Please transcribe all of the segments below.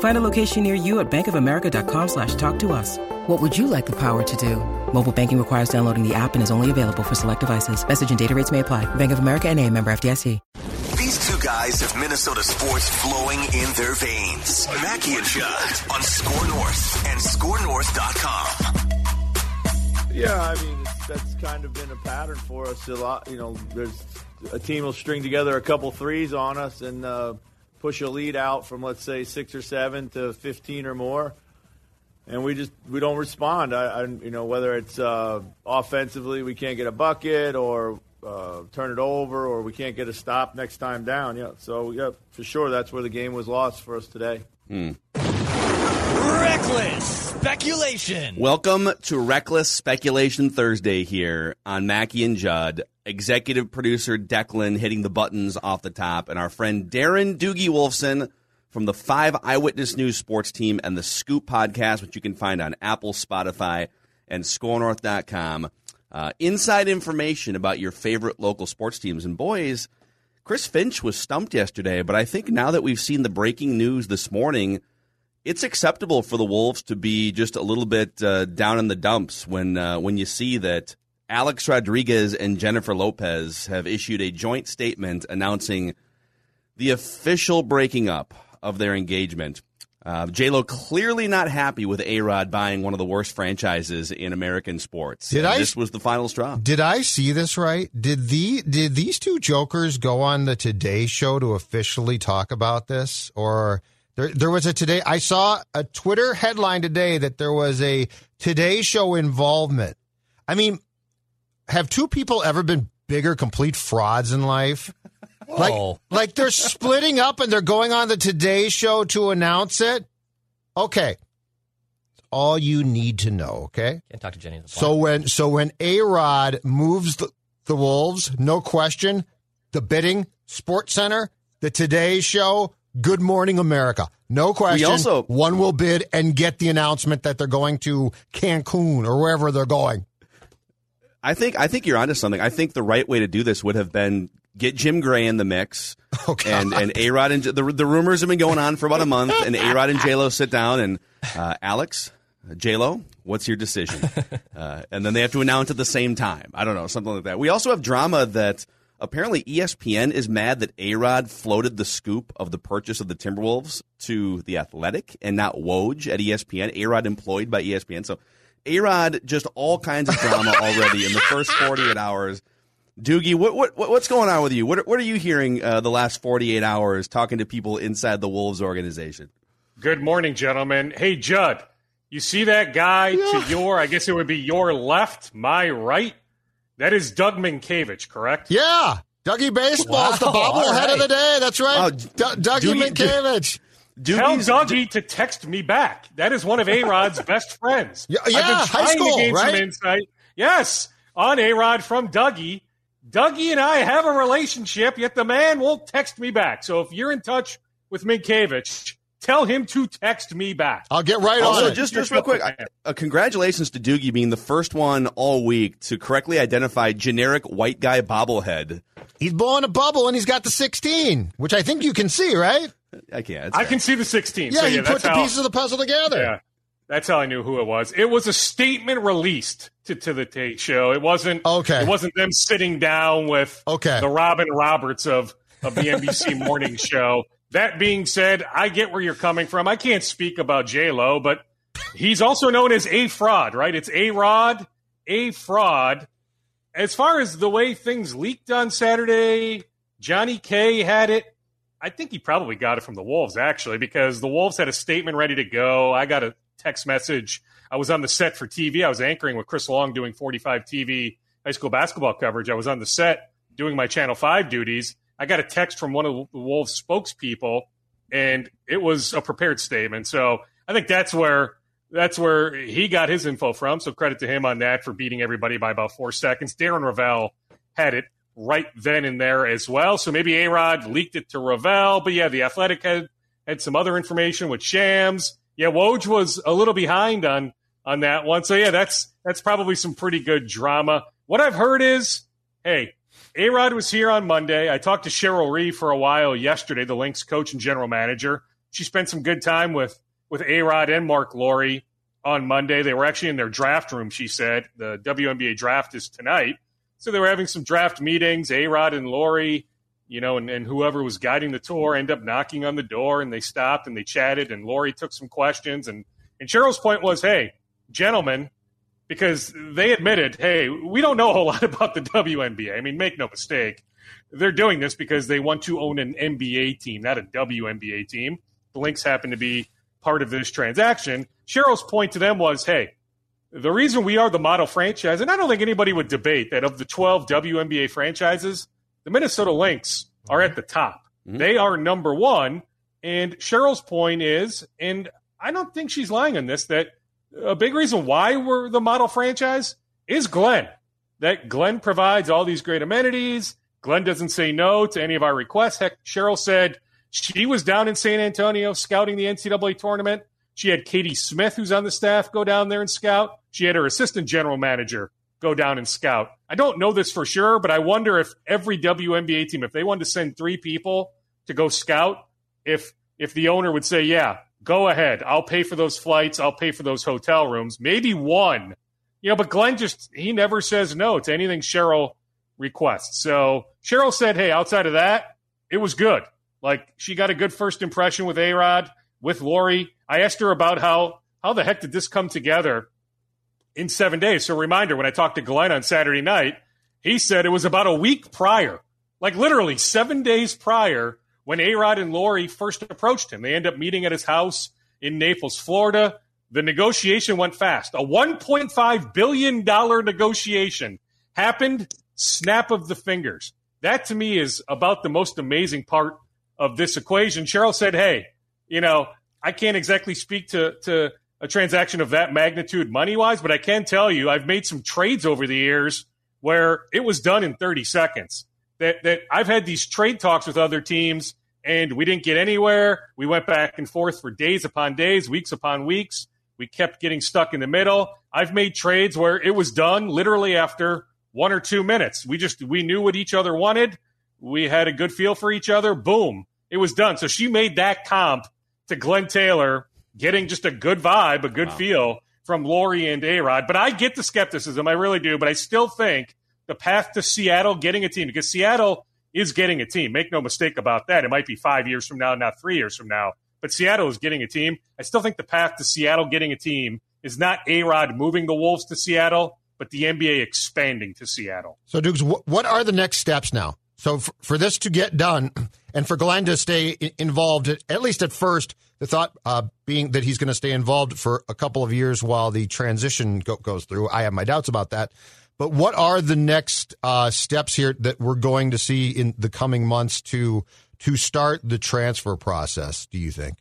Find a location near you at bankofamerica.com slash talk to us. What would you like the power to do? Mobile banking requires downloading the app and is only available for select devices. Message and data rates may apply. Bank of America and a member FDIC. These two guys have Minnesota sports flowing in their veins. Mackey and Judd on Score North and ScoreNorth.com. Yeah, I mean that's kind of been a pattern for us. A lot, you know. There's a team will string together a couple threes on us and uh, push a lead out from let's say six or seven to fifteen or more, and we just we don't respond. I, I you know whether it's uh, offensively we can't get a bucket or uh, turn it over or we can't get a stop next time down. Yeah, so yeah, for sure that's where the game was lost for us today. Reckless speculation. Welcome to Reckless Speculation Thursday here on Mackey and Judd. Executive producer Declan hitting the buttons off the top, and our friend Darren Doogie Wolfson from the Five Eyewitness News Sports Team and the Scoop Podcast, which you can find on Apple, Spotify, and ScoreNorth.com. Uh, inside information about your favorite local sports teams. And boys, Chris Finch was stumped yesterday, but I think now that we've seen the breaking news this morning, it's acceptable for the Wolves to be just a little bit uh, down in the dumps when uh, when you see that Alex Rodriguez and Jennifer Lopez have issued a joint statement announcing the official breaking up of their engagement. Uh, J Lo clearly not happy with A Rod buying one of the worst franchises in American sports. Did And I- This was the final straw. Did I see this right? Did the did these two jokers go on the Today Show to officially talk about this, or there there was a Today? I saw a Twitter headline today that there was a Today Show involvement. I mean, have two people ever been bigger complete frauds in life? Like, Whoa. like they're splitting up and they're going on the Today Show to announce it. Okay, all you need to know. Okay. Can't talk to Jenny. So when so when A Rod moves the, the Wolves, no question, the bidding, Sports Center, the Today Show, Good Morning America, no question. also- one will bid and get the announcement that they're going to Cancun or wherever they're going. I think I think you're onto something. I think the right way to do this would have been get Jim Gray in the mix, Oh, and and A Rod and the the rumors have been going on for about a month, and A Rod and J Lo sit down and uh, Alex, J Lo, what's your decision? Uh, and then they have to announce at the same time. I don't know something like that. We also have drama that apparently ESPN is mad that A Rod floated the scoop of the purchase of the Timberwolves to the Athletic and not Woj at ESPN. A Rod employed by ESPN, so. A Rod, just all kinds of drama already in the first 48 hours. Doogie, what, what what- what's going on with you? What what are you hearing uh, the last 48 hours talking to people inside the Wolves organization? Good morning, gentlemen. Hey, Judd, you see that guy to your, I guess it would be your left, my right? That is Doug Mientkiewicz, correct? Yeah, Dougie Baseball's the Wow, all bobblehead of the day. That's right, Oh, D- Dougie Dougie- Mientkiewicz. Tell Doogie's- Dougie to text me back. That is one of A Rod's best friends. Yeah, I've yeah, been high trying school, to gain right? some insight. Yes, on A Rod from Dougie. Dougie and I have a relationship, yet the man won't text me back. So if you're in touch with Mientkiewicz, tell him to text me back. I'll get right Also, on it. just just real quick, I- uh, congratulations to Doogie being the first one all week to correctly identify generic white guy bobblehead. He's blowing a bubble and he's got the 16, which I think you can see, right? I can't. I can see the 16. Yeah, so you yeah, put the how- pieces of the puzzle together. Yeah, that's how I knew who it was. It was a statement released to, to the Tate Show. It wasn't Okay. It wasn't them sitting down with Okay. the Robin Roberts of of the NBC morning show. That being said, I get where you're coming from. I can't speak about J Lo, but he's also known as a fraud, right? It's a Rod, a fraud. As far as the way things leaked on Saturday, Johnny K had it. I think he probably got it from the Wolves, actually, because the Wolves had a statement ready to go. I got a text message. I was on the set for TV. I was anchoring with Chris Long doing 45 TV high school basketball coverage. I was on the set doing my Channel 5 duties. I got a text from one of the Wolves spokespeople, and it was a prepared statement. So I think that's where that's where he got his info from. So credit to him on that for beating everybody by about four seconds. Darren Rovell had it right then and there as well. So maybe A Rod leaked it to Rovell, But yeah, the Athletic had, had some other information with Shams. Yeah, Woj was a little behind on on that one. So yeah, that's that's probably some pretty good drama. What I've heard is, hey, A Rod was here on Monday. I talked to Cheryl Reeve for a while yesterday, the Lynx coach and general manager. She spent some good time with with A Rod and Marc Lore on Monday. They were actually in their draft room, she said. The WNBA draft is tonight. So they were having some draft meetings. A Rod and Lore, you know, and, and whoever was guiding the tour end up knocking on the door and they stopped and they chatted and Lore took some questions. And, and Cheryl's point was, hey, gentlemen, because they admitted, hey, we don't know a whole lot about the WNBA. I mean, make no mistake. They're doing this because they want to own an NBA team, not a WNBA team. The Lynx happen to be part of this transaction. Cheryl's point to them was, hey, the reason we are the model franchise, and I don't think anybody would debate that of the 12 WNBA franchises, the Minnesota Lynx are at the top. Mm-hmm. They are number one. And Cheryl's point is, and I don't think she's lying on this, that a big reason why we're the model franchise is Glenn. That Glenn provides all these great amenities. Glenn doesn't say no to any of our requests. Heck, Cheryl said she was down in San Antonio scouting the NCAA tournament. She had Katie Smith, who's on the staff, go down there and scout. She had her assistant general manager go down and scout. I don't know this for sure, but I wonder if every WNBA team, if they wanted to send three people to go scout, if if the owner would say, "Yeah, go ahead, I'll pay for those flights, I'll pay for those hotel rooms," maybe one. You know, but Glenn just he never says no to anything Cheryl requests. So Cheryl said, "Hey, outside of that, it was good. Like she got a good first impression with A Rod, with Lore. I asked her about how how the heck did this come together in seven days. So reminder, when I talked to Glenn on Saturday night, he said it was about a week prior, like literally seven days prior, when A Rod and Lore first approached him. They end up meeting at his house in Naples, Florida. The negotiation went fast. A $1.5 billion negotiation happened, snap of the fingers. That to me is about the most amazing part of this equation. Cheryl said, Hey, you know, I can't exactly speak to, to a transaction of that magnitude money wise, but I can tell you I've made some trades over the years where it was done in 30 seconds. That, that I've had these trade talks with other teams and we didn't get anywhere. We went back and forth for days upon days, weeks upon weeks. We kept getting stuck in the middle. I've made trades where it was done literally after one or two minutes. We just we knew what each other wanted. We had a good feel for each other. Boom, it was done. So she made that comp to Glenn Taylor, getting just a good vibe, a good wow. feel from Lore and A Rod. But I get the skepticism, I really do. But I still think the path to Seattle getting a team, because Seattle is getting a team. Make no mistake about that. It might be five years from now, not three years from now. But Seattle is getting a team. I still think the path to Seattle getting a team is not A Rod moving the Wolves to Seattle, but the NBA expanding to Seattle. So, Dukes, what are the next steps now? So, for this to get done and for Glenn to stay involved, at least at first, the thought uh, being that he's going to stay involved for a couple of years while the transition go- goes through. I have my doubts about that. But what are the next uh, steps here that we're going to see in the coming months to to start the transfer process? Do you think?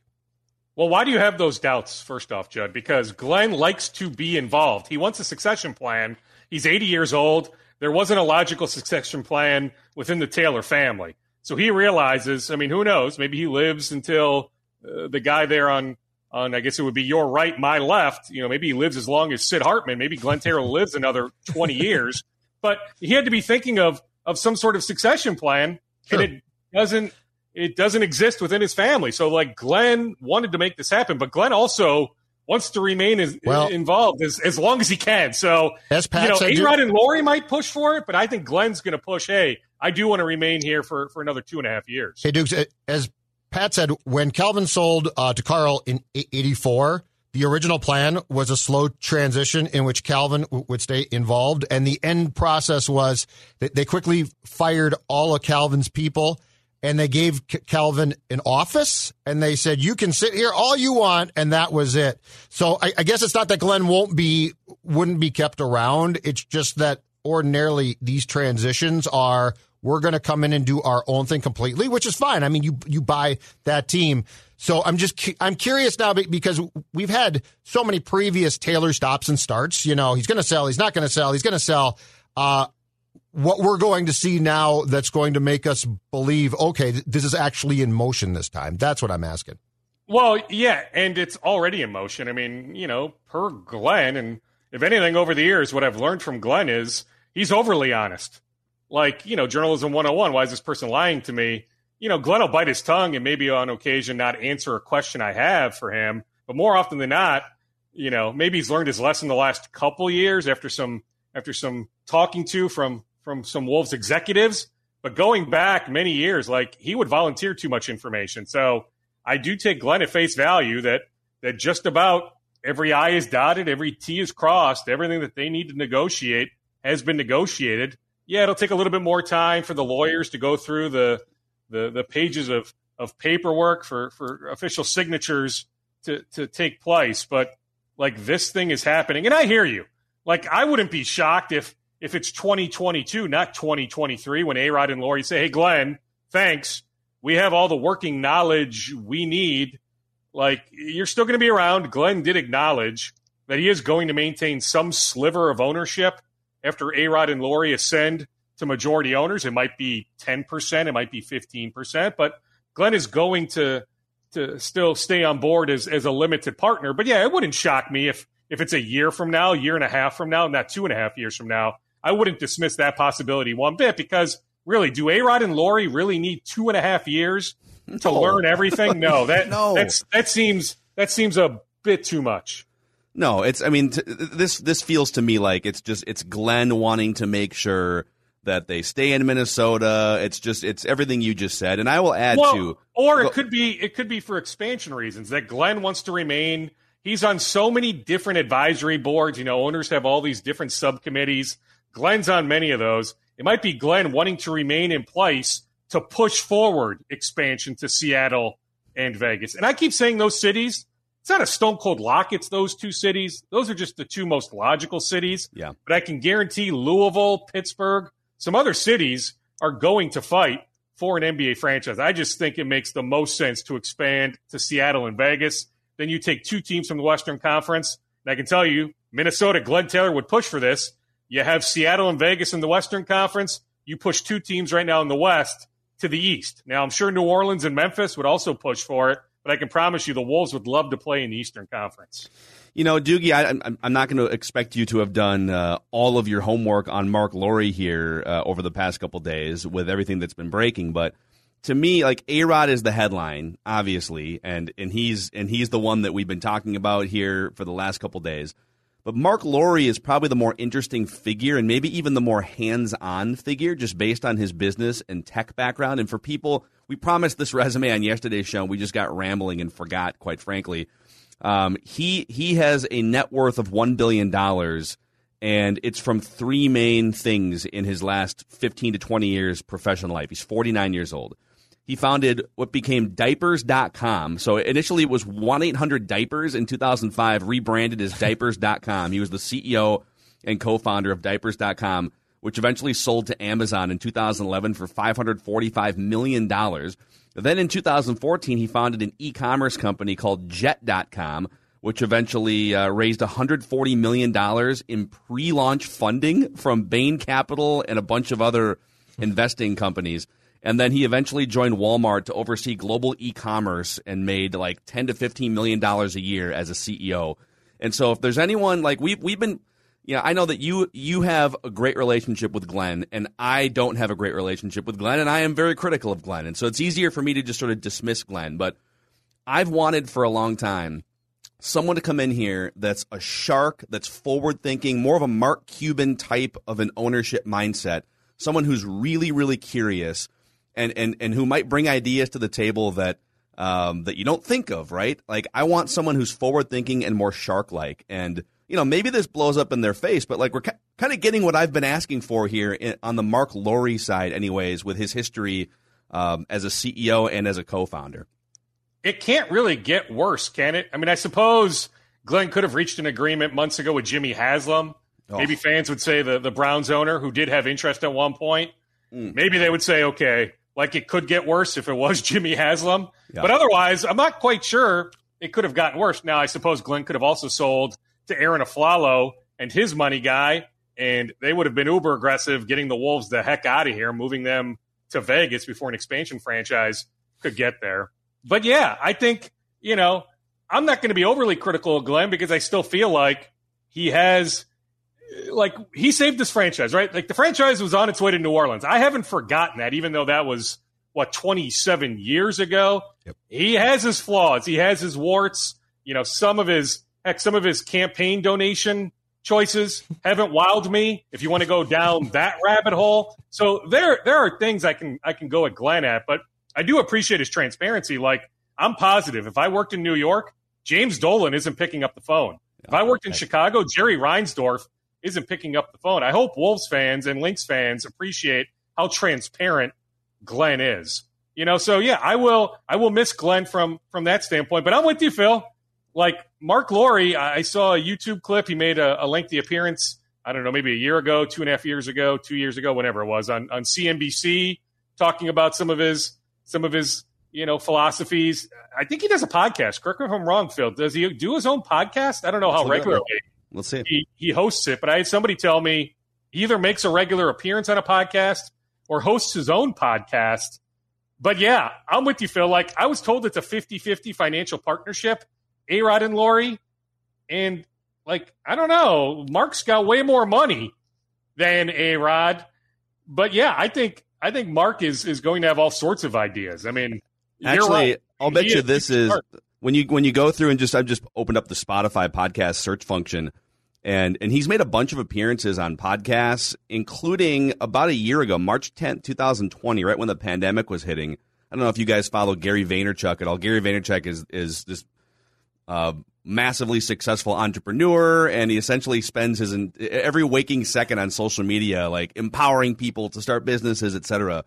Well, why do you have those doubts? First off, Judd, because Glenn likes to be involved. He wants a succession plan. He's 80 years old. There wasn't a logical succession plan within the Taylor family. So he realizes, I mean, who knows? Maybe he lives until uh, the guy there on on I guess it would be your right, my left. You know, maybe he lives as long as Sid Hartman. Maybe Glenn Taylor lives another twenty years. But he had to be thinking of of some sort of succession plan, sure. and it doesn't it doesn't exist within his family. So like Glenn wanted to make this happen, but Glenn also wants to remain as, well, involved as, as long as he can. So as Pat you know, A Rod and Lore might push for it, but I think Glenn's going to push. Hey, I do want to remain here for for another two and a half years. Hey, Dukes, as Pat said, when Calvin sold uh, to Carl in '84, the original plan was a slow transition in which Calvin w- would stay involved. And the end process was that they quickly fired all of Calvin's people and they gave C- Calvin an office and they said, you can sit here all you want. And that was it. So I, I guess it's not that Glenn won't be, wouldn't be kept around. It's just that ordinarily these transitions are, we're going to come in and do our own thing completely, which is fine. I mean, you, you buy that team. So I'm just I'm curious now because we've had so many previous Taylor stops and starts. You know, he's going to sell, he's not going to sell, he's going to sell. Uh, what we're going to see now that's going to make us believe, okay, this is actually in motion this time. That's what I'm asking. Well, yeah, and it's already in motion. I mean, you know, per Glenn, and if anything over the years, what I've learned from Glenn is he's overly honest. Like, you know, journalism 101, why is this person lying to me? you know, Glenn will bite his tongue and maybe on occasion not answer a question I have for him. But more often than not, you know, maybe he's learned his lesson the last couple years after some after some talking to from from some Wolves executives. But going back many years, like he would volunteer too much information. So I do take Glenn at face value that that just about every I is dotted, every T is crossed, everything that they need to negotiate has been negotiated. Yeah, it'll take a little bit more time for the lawyers to go through the the the pages of of paperwork for for official signatures to to take place. But like this thing is happening, and I hear you. Like I wouldn't be shocked if if it's 2022, not 2023, when A Rod and Lore say, "Hey, Glenn, thanks. We have all the working knowledge we need." Like you're still going to be around. Glenn did acknowledge that he is going to maintain some sliver of ownership after A Rod and Lore ascend to majority owners. It might be 10%, it might be 15%, but Glenn is going to to still stay on board as, as a limited partner. But yeah, it wouldn't shock me if if it's a year from now, year and a half from now, not two and a half years from now. I wouldn't dismiss that possibility one bit because really, do A Rod and Lore really need two and a half years to No. learn everything? No, that No. that's that seems that seems a bit too much. No, it's. I mean, t- this this feels to me like it's just it's Glenn wanting to make sure that they stay in Minnesota. It's just it's everything you just said, and I will add well, to. or it could be it could be for expansion reasons that Glenn wants to remain. He's on so many different advisory boards. You know, owners have all these different subcommittees. Glenn's on many of those. It might be Glenn wanting to remain in place to push forward expansion to Seattle and Vegas. And I keep saying those cities. It's not a stone cold lock. It's those two cities. Those are just the two most logical cities. Yeah. But I can guarantee Louisville, Pittsburgh, some other cities are going to fight for an NBA franchise. I just think it makes the most sense to expand to Seattle and Vegas. Then you take two teams from the Western Conference. And I can tell you, Minnesota, Glenn Taylor would push for this. You have Seattle and Vegas in the Western Conference. You push two teams right now in the West to the East. Now, I'm sure New Orleans and Memphis would also push for it, but I can promise you the Wolves would love to play in the Eastern Conference. You know, Doogie, I, I'm, I'm not going to expect you to have done uh, all of your homework on Marc Lore here uh, over the past couple days with everything that's been breaking, but to me, like A Rod is the headline, obviously, and and he's and he's the one that we've been talking about here for the last couple days. But Marc Lore is probably the more interesting figure and maybe even the more hands on figure just based on his business and tech background. And for people, we promised this resume on yesterday's show. We just got rambling and forgot, quite frankly. Um, he, he has a net worth of $1 billion, and it's from three main things in his last 15 to 20 years professional life. He's 49 years old. He founded what became diapers.com. So initially it was 1 800 Diapers in 2005, rebranded as diapers.com. He was the CEO and co founder of diapers.com, which eventually sold to Amazon in 2011 for $545 million. Then in 2014, he founded an e commerce company called Jet.com, which eventually uh, raised $140 million in pre launch funding from Bain Capital and a bunch of other investing companies. And then he eventually joined Walmart to oversee global e-commerce and made like 10 to 15 million dollars a year as a CEO. And so if there's anyone like we've, we've been you know, I know that you you have a great relationship with Glenn and I don't have a great relationship with Glenn and I am very critical of Glenn. And so it's easier for me to just sort of dismiss Glenn, but I've wanted for a long time someone to come in here that's a shark, that's forward thinking, more of a Mark Cuban type of an ownership mindset, someone who's really, really curious and, and, and who might bring ideas to the table that um, that you don't think of, right? Like I want someone who's forward thinking and more shark like, and you know maybe this blows up in their face, but like we're ca- kind of getting what I've been asking for here in, on the Marc Lore side, anyways, with his history um, as a CEO and as a co-founder. It can't really get worse, can it? I mean, I suppose Glenn could have reached an agreement months ago with Jimmy Haslam. Oh. Maybe fans would say the the Browns owner who did have interest at one point. Mm. Maybe they would say, okay, like it could get worse if it was Jimmy Haslam. Yeah. But otherwise, I'm not quite sure it could have gotten worse. Now, I suppose Glenn could have also sold to Aaron Aflalo and his money guy, and they would have been uber aggressive getting the Wolves the heck out of here, moving them to Vegas before an expansion franchise could get there. But yeah, I think, you know, I'm not going to be overly critical of Glenn because I still feel like he has like he saved this franchise, right? Like the franchise was on its way to New Orleans. I haven't forgotten that, even though that was what 27 years ago. Yep. He has his flaws. He has his warts. You know, some of his heck, some of his campaign donation choices haven't wowed me. If you want to go down that rabbit hole, so there there are things I can I can go at Glenn at, but I do appreciate his transparency. Like I'm positive, if I worked in New York, James Dolan isn't picking up the phone. If I worked in Chicago, Jerry Reinsdorf isn't picking up the phone. I hope Wolves fans and Lynx fans appreciate how transparent Glenn is. You know, so yeah, I will I will miss Glenn from from that standpoint. But I'm with you, Phil. Like Marc Lore, I saw a YouTube clip. He made a, a lengthy appearance. I don't know, maybe a year ago, two and a half years ago, two years ago, whenever it was, on on CNBC, talking about some of his some of his you know philosophies. I think he does a podcast. Correct me if I'm wrong, Phil. Does he do his own podcast? I don't know how regularly. Let's see. He, he hosts it, but I had somebody tell me he either makes a regular appearance on a podcast or hosts his own podcast. But yeah, I'm with you, Phil. Like I was told it's a 50 50 financial partnership, A Rod and Lore. And like, I don't know, Mark's got way more money than A Rod. But yeah, I think I think Marc is is going to have all sorts of ideas. I mean, actually, right. I'll bet he you is, this is smart when you when you go through and just I've just opened up the Spotify podcast search function and and he's made a bunch of appearances on podcasts including about a year ago March 10th 2020 right when the pandemic was hitting I don't know if you guys follow Gary Vaynerchuk at all Gary Vaynerchuk is is this uh, massively successful entrepreneur and he essentially spends his every waking second on social media like empowering people to start businesses etc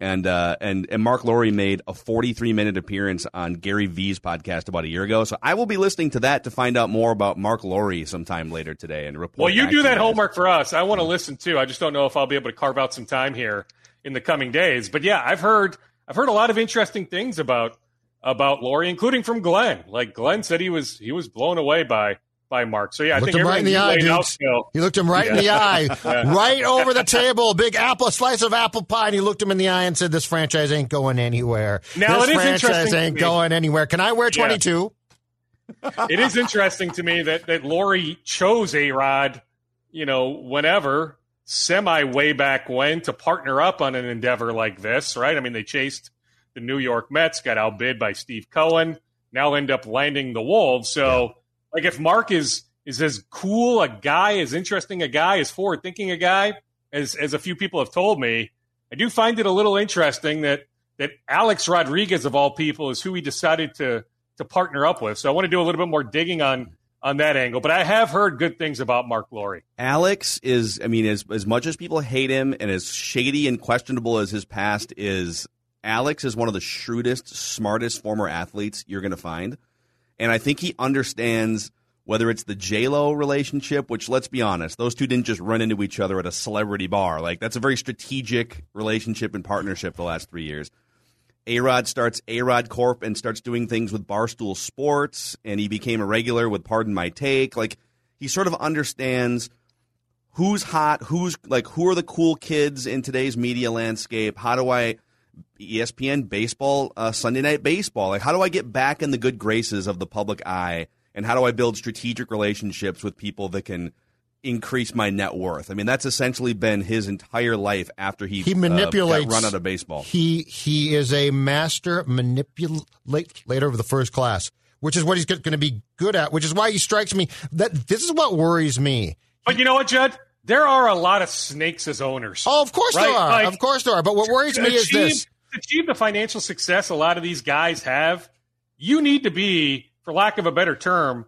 and uh, and and Marc Lore made a 43 minute appearance on Gary V's podcast about a year ago. So I will be listening to that to find out more about Marc Lore sometime later today and report. Well, you do that homework for us. I want to listen too. I just don't know if I'll be able to carve out some time here in the coming days. But yeah, I've heard I've heard a lot of interesting things about about Lore, including from Glenn. Like Glenn said, he was he was blown away by by Mark. So yeah, I looked think him right in the eye, dude. He looked him right yeah. in the eye, yeah. right over the table, big apple slice of apple pie, and he looked him in the eye and said, "This franchise ain't going anywhere. Now this it is franchise ain't going anywhere. Can I wear 22?" Yeah. it is interesting to me that that Lore chose a Rod, you know, whenever semi way back when to partner up on an endeavor like this, right? I mean, they chased the New York Mets, got outbid by Steve Cohen, now end up landing the Wolves. So like if Mark is is as cool a guy, as interesting a guy, as forward thinking a guy as as a few people have told me, I do find it a little interesting that that Alex Rodriguez of all people is who he decided to to partner up with. So I want to do a little bit more digging on on that angle. But I have heard good things about Marc Lore. Alex is, I mean, as as much as people hate him and as shady and questionable as his past is, Alex is one of the shrewdest, smartest former athletes you're going to find. And I think he understands whether it's the J Lo relationship, which let's be honest, those two didn't just run into each other at a celebrity bar. Like that's a very strategic relationship and partnership the last three years. A Rod starts A Rod Corp and starts doing things with Barstool Sports, and he became a regular with Pardon My Take. Like he sort of understands who's hot, who's like who are the cool kids in today's media landscape. How do I ESPN baseball, uh, Sunday night baseball. Like, how do I get back in the good graces of the public eye? And how do I build strategic relationships with people that can increase my net worth? I mean, that's essentially been his entire life after he he manipulates uh, run out of baseball. He he is a master manipulator of the first class, which is what he's going to be good at. Which is why he strikes me that this is what worries me. But you know what, Judd? There are a lot of snakes as owners. Oh, of course right? there are. Like, of course there are. But what worries me is this. To achieve the financial success a lot of these guys have, you need to be, for lack of a better term,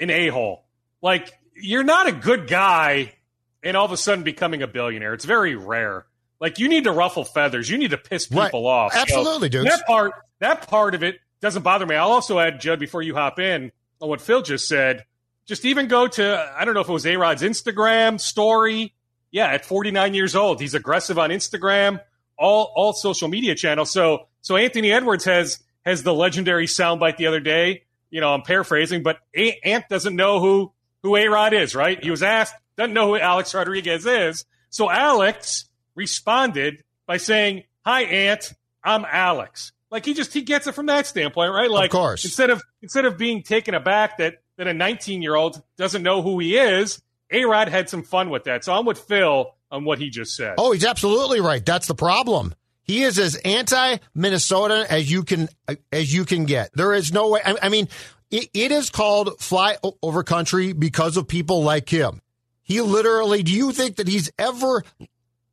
an a hole. Like you're not a good guy and all of a sudden becoming a billionaire. It's very rare. Like you need to ruffle feathers. You need to piss people Right. off. Absolutely, dude. That part that part of it doesn't bother me. I'll also add, Judd, before you hop in on what Phil just said, just even go to I don't know if it was A Rod's Instagram story. Yeah, at 49 years old, he's aggressive on Instagram, all all social media channels. So so Anthony Edwards has has the legendary soundbite the other day. You know, I'm paraphrasing, but A- Ant doesn't know who who A Rod is, right? He was asked, doesn't know who Alex Rodriguez is. So Alex responded by saying, "Hi, Ant, I'm Alex." Like he just he gets it from that standpoint, right? Like of course. instead of instead of being taken aback that that a 19 year old doesn't know who he is, A Rod had some fun with that. So I'm with Phil on what he just said. Oh, he's absolutely right. That's the problem. He is as anti-Minnesota as you can as you can get. There is no way. I, I mean, it, it is called fly over country because of people like him. He literally. Do you think that he's ever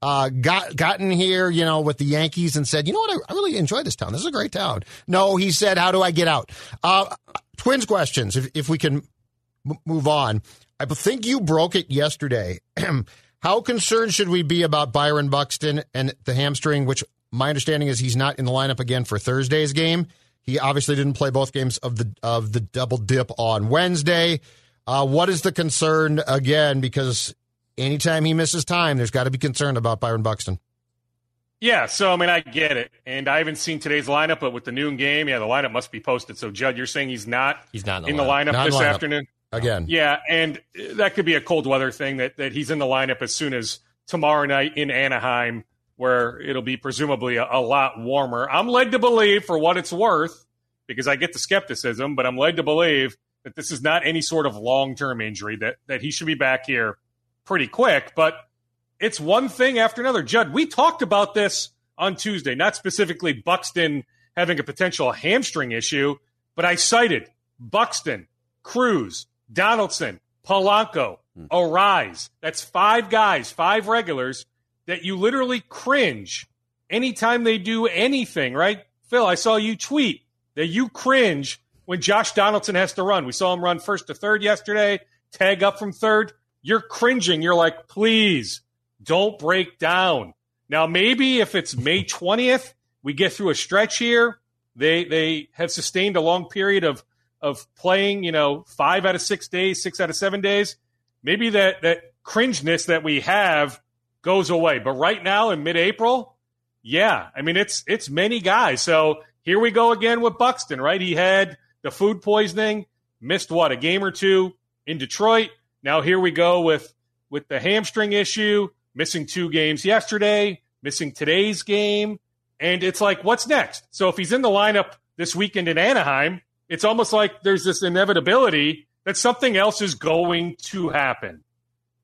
uh, got gotten here, you know, with the Yankees and said, you know what, I, I really enjoy this town. This is a great town. No, he said, how do I get out? Uh, twins questions, if, if we can m- move on. I think you broke it yesterday. How concerned should we be about Byron Buxton and the hamstring, which my understanding is he's not in the lineup again for Thursday's game. He obviously didn't play both games of the of the double dip on Wednesday. Uh, what is the concern again? Because anytime he misses time, there's got to be concern about Byron Buxton. Yeah, so I mean, I get it, and I haven't seen today's lineup, but with the noon game, yeah, the lineup must be posted. So, Judd, you're saying he's not He's not in the in the lineup. this lineup. afternoon? Again, Yeah, and that could be a cold weather thing that, that he's in the lineup as soon as tomorrow night in Anaheim, where it'll be presumably a, a lot warmer. I'm led to believe, for what it's worth, because I get the skepticism, but I'm led to believe that this is not any sort of long term injury, that, that he should be back here pretty quick. But it's one thing after another. Judd, we talked about this on Tuesday, not specifically Buxton having a potential hamstring issue, but I cited Buxton, Cruz, Donaldson, Polanco, hmm. Arraez. That's five guys, five regulars that you literally cringe anytime they do anything, right? Phil, I saw you tweet that you cringe when Josh Donaldson has to run. We saw him run first to third yesterday, tag up from third. You're cringing. You're like, please don't break down. Now, maybe if it's May 20th, we get through a stretch here. They they have sustained a long period of of playing, you know, five out of six days, six out of seven days. Maybe that that cringeness that we have goes away. But right now in mid-April, yeah, I mean it's it's many guys. So here we go again with Buxton, right? He had the food poisoning, missed what a game or two in Detroit. Now here we go with with the hamstring issue, missing two games yesterday, missing today's game, and it's like what's next? So if he's in the lineup this weekend in Anaheim, it's almost like there's this inevitability that something else is going to happen.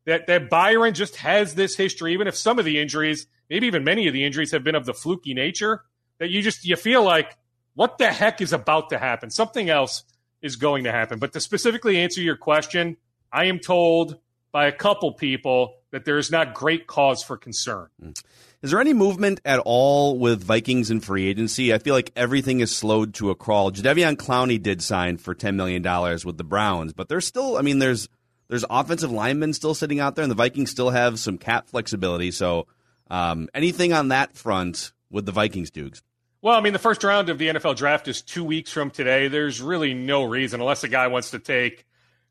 That that Byron just has this history, even if some of the injuries, maybe even many of the injuries have been of the fluky nature, that you just you feel like what the heck is about to happen? Something else is going to happen. But to specifically answer your question, I am told by a couple people that there is not great cause for concern. Is there any movement at all with Vikings and free agency? I feel like everything is slowed to a crawl. Jadeveon Clowney did sign for ten million dollars with the Browns, but there's still, I mean, there's there's offensive linemen still sitting out there, and the Vikings still have some cap flexibility. So, um, anything on that front with the Vikings, Dukes? Well, I mean, the first round of the NFL draft is two weeks from today. There's really no reason, unless a guy wants to take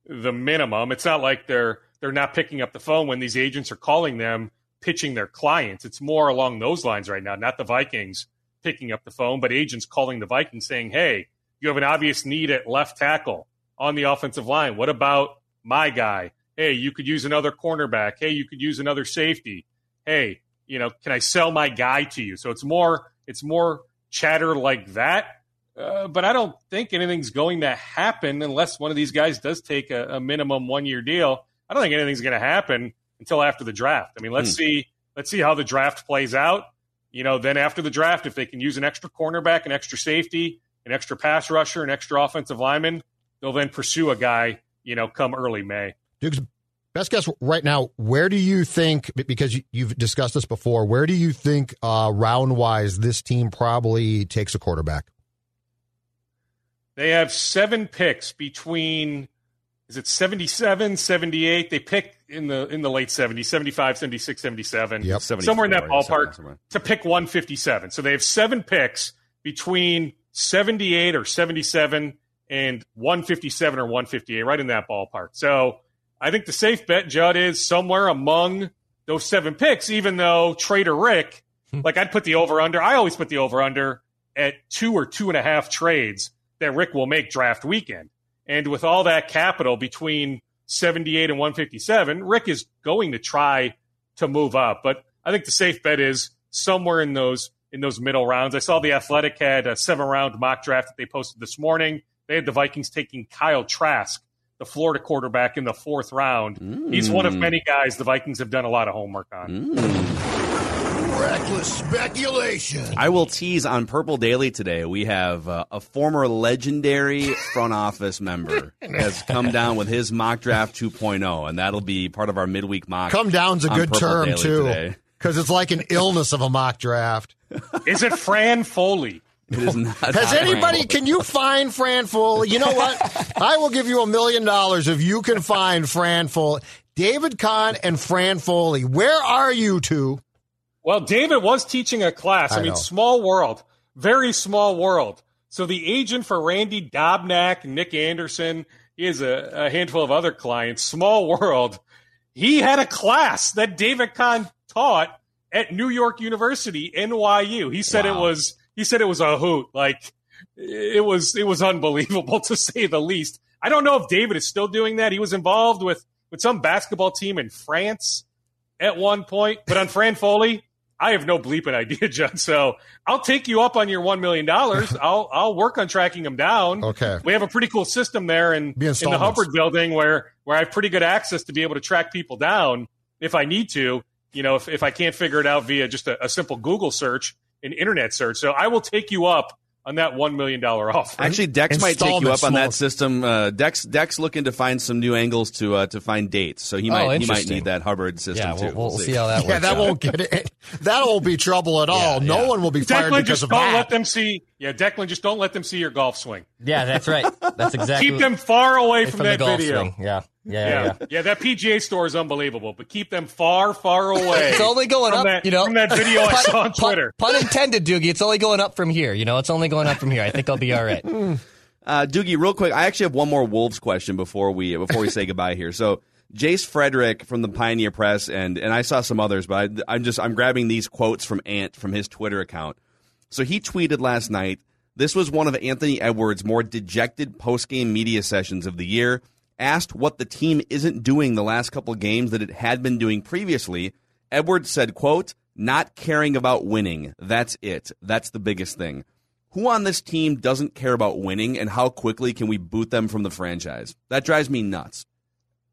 the minimum. It's not like they're they're not picking up the phone when these agents are calling them, pitching their clients. It's more along those lines right now, not the Vikings picking up the phone, but agents calling the Vikings saying, "Hey, you have an obvious need at left tackle on the offensive line. What about my guy? Hey, you could use another cornerback. Hey, you could use another safety. Hey, you know, can I sell my guy to you?" So it's more it's more chatter like that. Uh, but I don't think anything's going to happen unless one of these guys does take a, a minimum one year deal. I don't think anything's going to happen until after the draft. I mean, let's see let's see how the draft plays out. You know, then after the draft, if they can use an extra cornerback, an extra safety, an extra pass rusher, an extra offensive lineman, they'll then pursue a guy. You know, come early May. Dukes, Best guess right now. Where do you think? Because you've discussed this before. Where do you think uh, round wise this team probably takes a quarterback? They have seven picks between is it 77, 78? They pick in the in the late 70s, 75, 76, 77. Yep. Somewhere in that ballpark somewhere. to pick 157. So they have seven picks between 78 or 77 and 157 or 158, right in that ballpark. So I think the safe bet, Judd, is somewhere among those seven picks, even though Trader Rick, like I'd put the over under. I always put the over under at two or two and a half trades that Rick will make draft weekend. And with all that capital between 78 and 157, Rick is going to try to move up. But I think the safe bet is somewhere in those in those middle rounds. I saw the Athletic had a seven round mock draft that they posted this morning. They had the Vikings taking Kyle Trask, the Florida quarterback, in the fourth round. Mm. He's one of many guys the Vikings have done a lot of homework on. Mm. Reckless speculation. I will tease on Purple Daily today. We have uh, a former legendary front office member has come down with his mock draft 2.0, and that'll be part of our midweek mock. Come down's a good Purple term Daily too, because it's like an illness of a mock draft. Is it Fran Foley? It is not. Has anybody? Can you find Fran Foley? You know what? I will give you a million dollars if you can find Fran Foley. David Kahn and Fran Foley. Where are you two? Well, David was teaching a class. I, I mean, small world, very small world. So the agent for Randy Dobnak, Nick Anderson, he has a, a handful of other clients. Small world. He had a class that David Kahn taught at New York University, NYU. He said it was he said it was a hoot. Like it was it was unbelievable to say the least. I don't know if David is still doing that. He was involved with with some basketball team in France at one point. But on Fran Foley, I have no bleeping idea, Judd. So I'll take you up on your one million dollars. I'll I'll work on tracking them down. Okay. We have a pretty cool system there in, in the. Hubbard building where where I have pretty good access to be able to track people down if I need to. You know, if, if I can't figure it out via just a, a simple Google search, an internet search. So I will take you up on that one million dollar offer. Actually, Dex might take you up on that system. Uh, Dex Dex looking to find some new angles to uh, to find dates, so he Oh, might he might need that Hubbard system Yeah, too. we'll, we'll see how that Yeah, works. that out. won't get it. That won't be trouble at all. no yeah. one will be fired Declan, because just of don't that. let them see. Yeah, Declan, just don't let them see your golf swing. Yeah, that's right. That's exactly. Keep them far away from, from that golf video. swing. Yeah, yeah, yeah. Yeah. yeah. yeah, that PGA store is unbelievable, but keep them far, far away. It's only going from up, that, you know. from that video I Pun- saw on pun- Twitter. Pun, intended, Doogie. It's only going up from here. You know, it's only going up from here. I think I'll be all right. Uh, Doogie, real quick, I actually have one more Wolves question before we before we say goodbye here. So, Jace Frederick from the Pioneer Press, and and I saw some others, but I, I'm just I'm grabbing these quotes from Ant from his Twitter account. So he tweeted last night. This was one of Anthony Edwards' more dejected post game media sessions of the year. Asked what the team isn't doing the last couple games that it had been doing previously, Edwards said, "quote Not caring about winning. That's it. That's the biggest thing." Who on this team doesn't care about winning, and how quickly can we boot them from the franchise? That drives me nuts.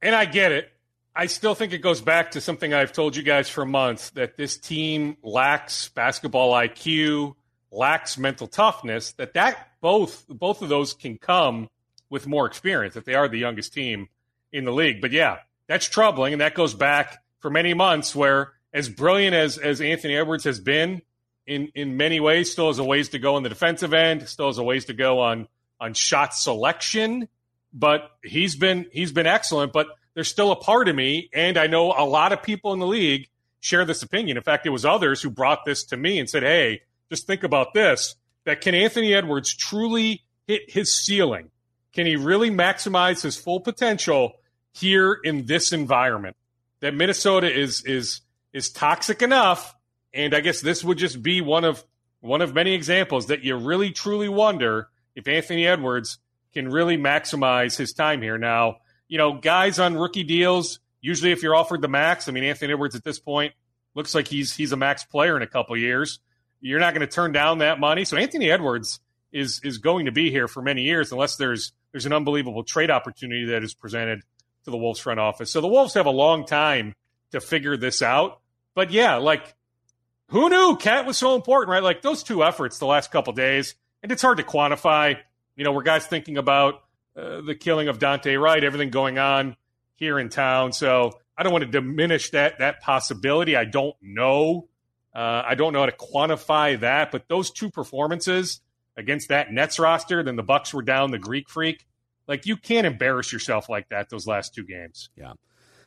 And I get it. I still think it goes back to something I've told you guys for months that this team lacks basketball IQ, lacks mental toughness. That that both both of those can come with more experience. That they are the youngest team in the league. But yeah, that's troubling, and that goes back for many months where, as brilliant as as Anthony Edwards has been in in many ways, still has a ways to go on the defensive end, still has a ways to go on on shot selection but he's been he's been excellent. But there's still a part of me, and I know a lot of people in the league share this opinion. In fact, it was others who brought this to me and said, "Hey, just think about this: that can Anthony Edwards truly hit his ceiling? Can he really maximize his full potential here in this environment? That Minnesota is is is toxic enough, and I guess this would just be one of one of many examples that you really truly wonder if Anthony Edwards can really maximize his time here. Now, you know, guys on rookie deals, usually if you're offered the max, I mean, Anthony Edwards at this point looks like he's he's a max player in a couple years. You're not going to turn down that money. So Anthony Edwards is is going to be here for many years unless there's there's an unbelievable trade opportunity that is presented to the Wolves front office. So the Wolves have a long time to figure this out. But yeah, like who knew Cat was so important, right? Like those two efforts the last couple days, and it's hard to quantify. You know, we're guys thinking about uh, the killing of Daunte Wright, everything going on here in town. So I don't want to diminish that that possibility. I don't know. Uh, I don't know how to quantify that, but those two performances against that Nets roster, then the Bucks were down the Greek Freak. Like you can't embarrass yourself like that those last two games. Yeah.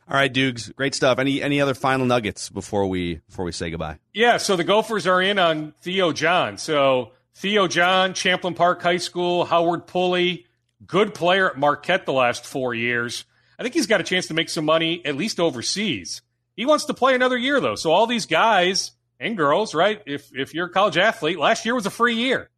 All right, Dukes, great stuff. Any any other final nuggets before we before we say goodbye? Yeah, so the Gophers are in on Theo John. So Theo John, Champlin Park High School, Howard Pulley, good player at Marquette the last four years. I think he's got a chance to make some money at least overseas. He wants to play another year though. So all these guys and girls, right? If if you're a college athlete, last year was a free year,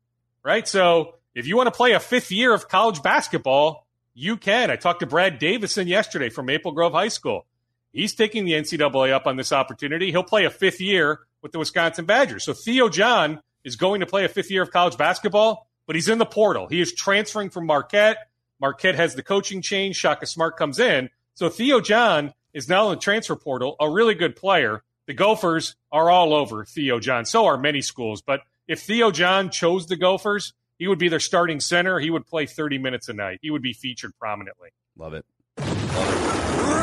right? So if you want to play a fifth year of college basketball, you can. I talked to Brad Davison yesterday from Maple Grove High School. He's taking the NCAA up on this opportunity. He'll play a fifth year with the Wisconsin Badgers. So Theo John is going to play a fifth year of college basketball, but he's in the portal. He is transferring from Marquette. Marquette has the coaching change. Shaka Smart comes in. So Theo John is now in the transfer portal, a really good player. The Gophers are all over Theo John. So are many schools. But if Theo John chose the Gophers, he would be their starting center. He would play 30 minutes a night. He would be featured prominently. Love it.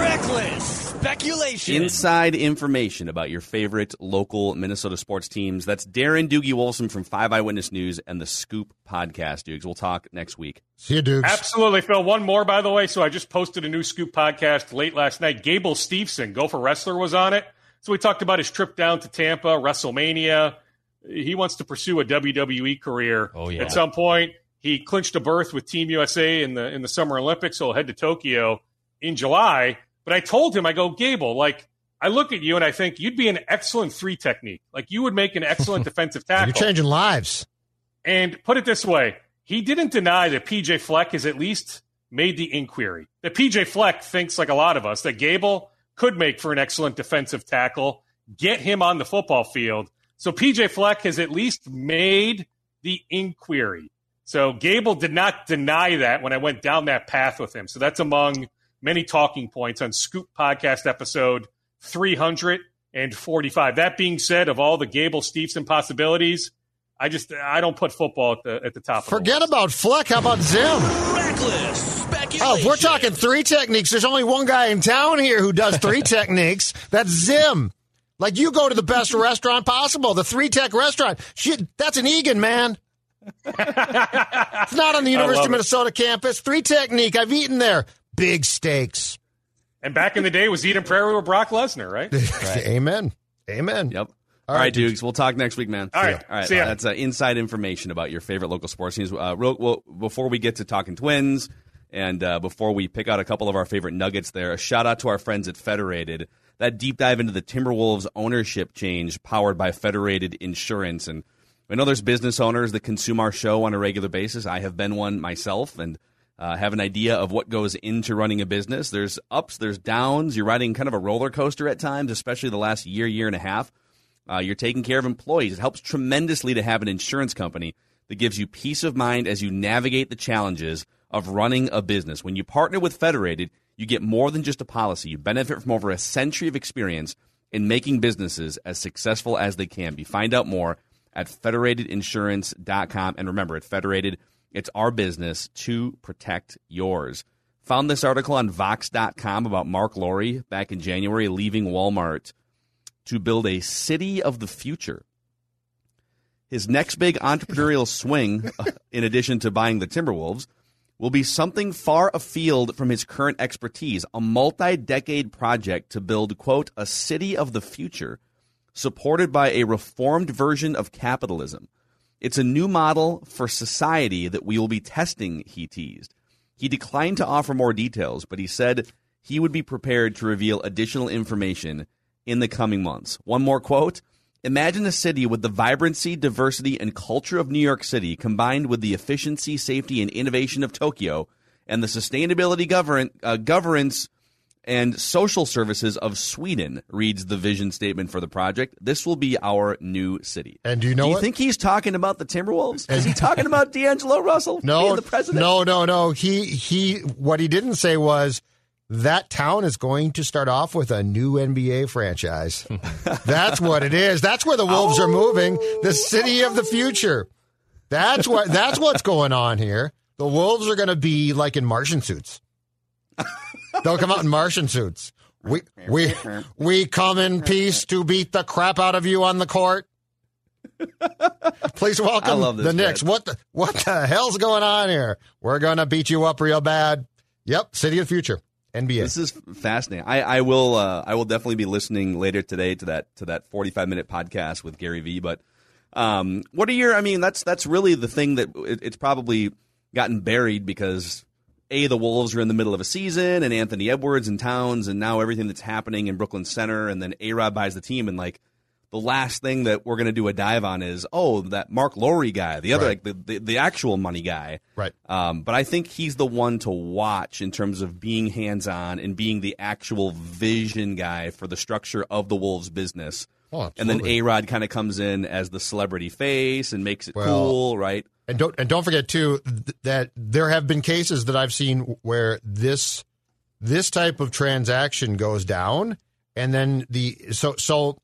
Reckless speculation. Inside information about your favorite local Minnesota sports teams. That's Darren Doogie Wolfson from Five Eyewitness News and the Scoop Podcast, Dukes. We'll talk next week. See you, Dukes. Absolutely, Phil. One more, by the way. So I just posted a new Scoop podcast late last night. Gable Steveson, Gopher Wrestler, was on it. So we talked about his trip down to Tampa, WrestleMania. He wants to pursue a WWE career Oh, yeah. at some point. He clinched a berth with Team USA in the in the Summer Olympics, so he'll head to Tokyo in July. But I told him, I go, Gable, like I look at you and I think you'd be an excellent three technique. Like you would make an excellent defensive tackle. You're changing lives. And put it this way, he didn't deny that PJ Fleck has at least made the inquiry. That PJ Fleck thinks, like a lot of us, that Gable could make for an excellent defensive tackle, get him on the football field. So PJ Fleck has at least made the inquiry. So Gable did not deny that when I went down that path with him. So that's among many talking points on Scoop Podcast episode 345. That being said, of all the Gable Steveson possibilities, I just I don't put football at the at the top. Forget of the about Fleck. How about Zim? Reckless. Oh, if we're talking three techniques, there's only one guy in town here who does three techniques. That's Zim. Like you go to the best restaurant possible, the three tech restaurant. Shit, that's an Egan, man. it's not on the University love of it. Minnesota campus. Three technique. I've eaten there. Big steaks. And back in the day, was Eden Prairie with Brock Lesnar, right? Amen. Amen. Yep. All right, Dukes. We'll talk next week, man. All See right. ya. All right. See ya. That's uh, inside information about your favorite local sports teams. Uh, real, well, before we get to talking Twins, and uh, before we pick out a couple of our favorite nuggets, there, a shout out to our friends at Federated. That deep dive into the Timberwolves ownership change, powered by Federated Insurance, and I know there's business owners that consume our show on a regular basis. I have been one myself, and uh, have an idea of what goes into running a business. There's ups, there's downs. You're riding kind of a roller coaster at times, especially the last year, year and a half. Uh, you're taking care of employees. It helps tremendously to have an insurance company that gives you peace of mind as you navigate the challenges of running a business. When you partner with Federated, you get more than just a policy. You benefit from over a century of experience in making businesses as successful as they can be. Find out more at federatedinsurance.com. And remember, at Federated, it's our business to protect yours. Found this article on Vox.com about Marc Lore back in January leaving Walmart to build a city of the future. His next big entrepreneurial swing, in addition to buying the Timberwolves, will be something far afield from his current expertise a multi decade project to build, quote, a city of the future supported by a reformed version of capitalism. It's a new model for society that we will be testing, he teased. He declined to offer more details, but he said he would be prepared to reveal additional information in the coming months. One more quote Imagine a city with the vibrancy, diversity, and culture of New York City combined with the efficiency, safety, and innovation of Tokyo and the sustainability govern- uh, governance and social services of Sweden, reads the vision statement for the project. This will be our new city. And do you know Do you what? think he's talking about the Timberwolves? Is he talking about D'Angelo Russell No, being the president? no, no, no. He he. What he didn't say was that town is going to start off with a new NBA franchise. that's what it is. That's where the Wolves are moving. The city of the future. That's what. That's what's going on here. The Wolves are going to be like in Martian suits. They'll come out in Martian suits. We we we come in peace to beat the crap out of you on the court. Please welcome the Knicks. bit. What the what the hell's going on here? We're gonna beat you up real bad. Yep, City of the Future, NBA. This is fascinating. I, I will uh, I will definitely be listening later today to that to that 45 minute podcast with Gary Vee. But um, what are your? I mean, that's that's really the thing that it, it's probably gotten buried because a the Wolves are in the middle of a season and Anthony Edwards and Towns and now everything that's happening in Brooklyn Center and then A Rod buys the team and like the last thing that we're going to do a dive on is oh that Marc Lore guy, the other Right. like the, the the actual money guy, Right. Um, but I think he's the one to watch in terms of being hands on and being the actual vision guy for the structure of the Wolves business. Oh, and then. A Rod kind of comes in as the celebrity face and makes it Well, cool, right? And don't and don't forget too th- that there have been cases that I've seen where this this type of transaction goes down, and then the so so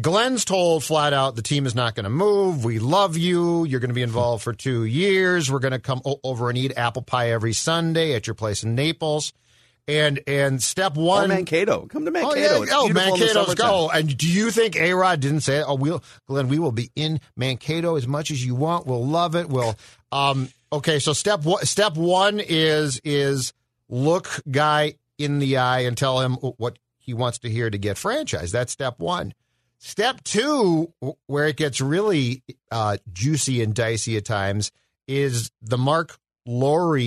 Glenn's told flat out the team is not going to move. We love you. You're going to be involved for two years. We're going to come o- over and eat apple pie every Sunday at your place in Naples. And and step Or one, Mankato, come to Mankato. Oh, yeah. Oh beautiful in the Mankato's go. And do you think A Rod didn't say, "Oh, we'll Glenn, we will be in Mankato as much as you want. We'll love it. We'll." Um, okay, so step one, step one is is look guy in the eye and tell him what he wants to hear to get franchise. That's step one. Step two, where it gets really uh, juicy and dicey at times, is the Marc Lore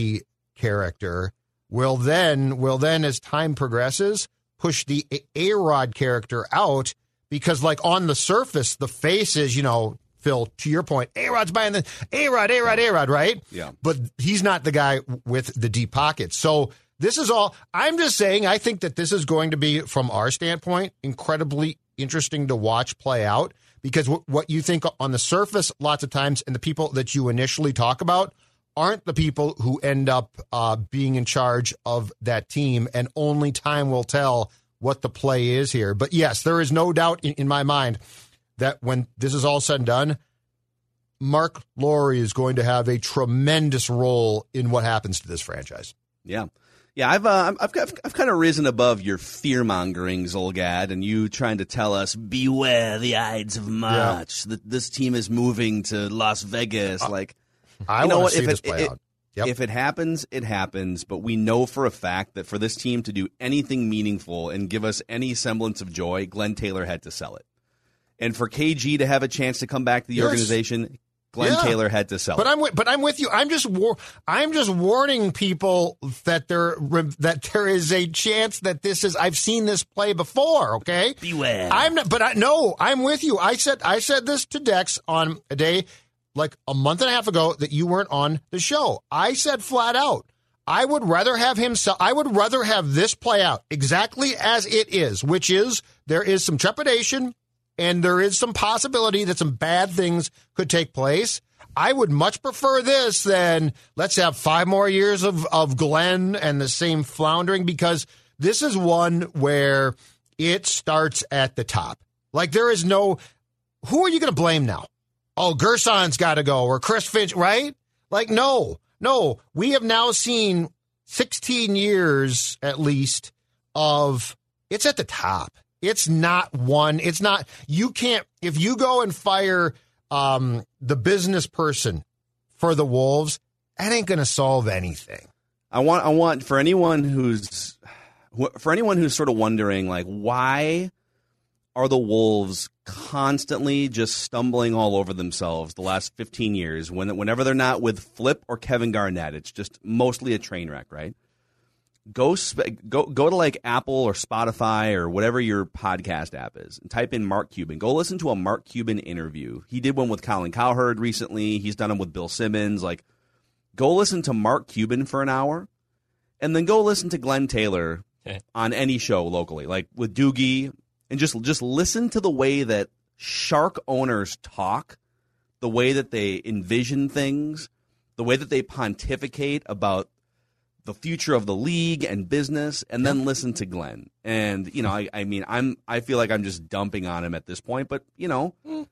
character will then will then as time progresses push the A Rod character out because like on the surface the face is you know Phil to your point A Rod's buying the A Rod A Rod A Rod right Yeah. but he's not the guy with the deep pockets so this is all I'm just saying I think that this is going to be from our standpoint incredibly interesting to watch play out because w- what you think on the surface lots of times and the people that you initially talk about aren't the people who end up uh, being in charge of that team, and only time will tell what the play is here. But yes, there is no doubt in, in my mind that when this is all said and done, Marc Lore is going to have a tremendous role in what happens to this franchise. Yeah. Yeah, I've uh, I've I've, I've kind of risen above your fear mongering, Zulgad, and you trying to tell us beware the Ides of March. That this team is moving to Las Vegas. like, I you know what? see If this it- play it- out. Yep. If it happens, it happens. But we know for a fact that for this team to do anything meaningful and give us any semblance of joy, Glenn Taylor had to sell it. And for KG to have a chance to come back to the Yes. organization, Glenn Yeah. Taylor had to sell But it. I'm with, but I'm with you. I'm just war- I'm just warning people that there that there is a chance that this is. I've seen this play before. Okay, Beware. I'm not, but I no. I'm with you. I said I said this to Dex on a day like a month and a half ago that you weren't on the show. I said flat out. I would rather have him sell. I would rather have this play out exactly as it is, which is there is some trepidation and there is some possibility that some bad things could take place. I would much prefer this than let's have five more years of, of Glenn and the same floundering because this is one where it starts at the top. Like there is no, who are you going to blame now? Oh, Gersson's got to go or Chris Finch, right? Like, no, no. We have now seen 16 years at least of it's at the top. It's not one. It's not, you can't, if you go and fire um, the business person for the Wolves, that ain't going to solve anything. I want I want for anyone who's for anyone who's sort of wondering like why are the Wolves constantly just stumbling all over themselves the last 15 years when whenever they're not with Flip or Kevin Garnett it's just mostly a train wreck, right? Go go go to like Apple or Spotify or whatever your podcast app is and type in Mark Cuban. Go listen to a Mark Cuban interview. He did one with Colin Cowherd recently. He's done them with Bill Simmons like go listen to Mark Cuban for an hour, and then go listen to Glenn Taylor Okay. on any show locally, like with Doogie, and just just listen to the way that shark owners talk, the way that they envision things, the way that they pontificate about the future of the league and business, and then listen to Glenn. And you know, I, I mean, I'm I feel like I'm just dumping on him at this point, but you know. Mm.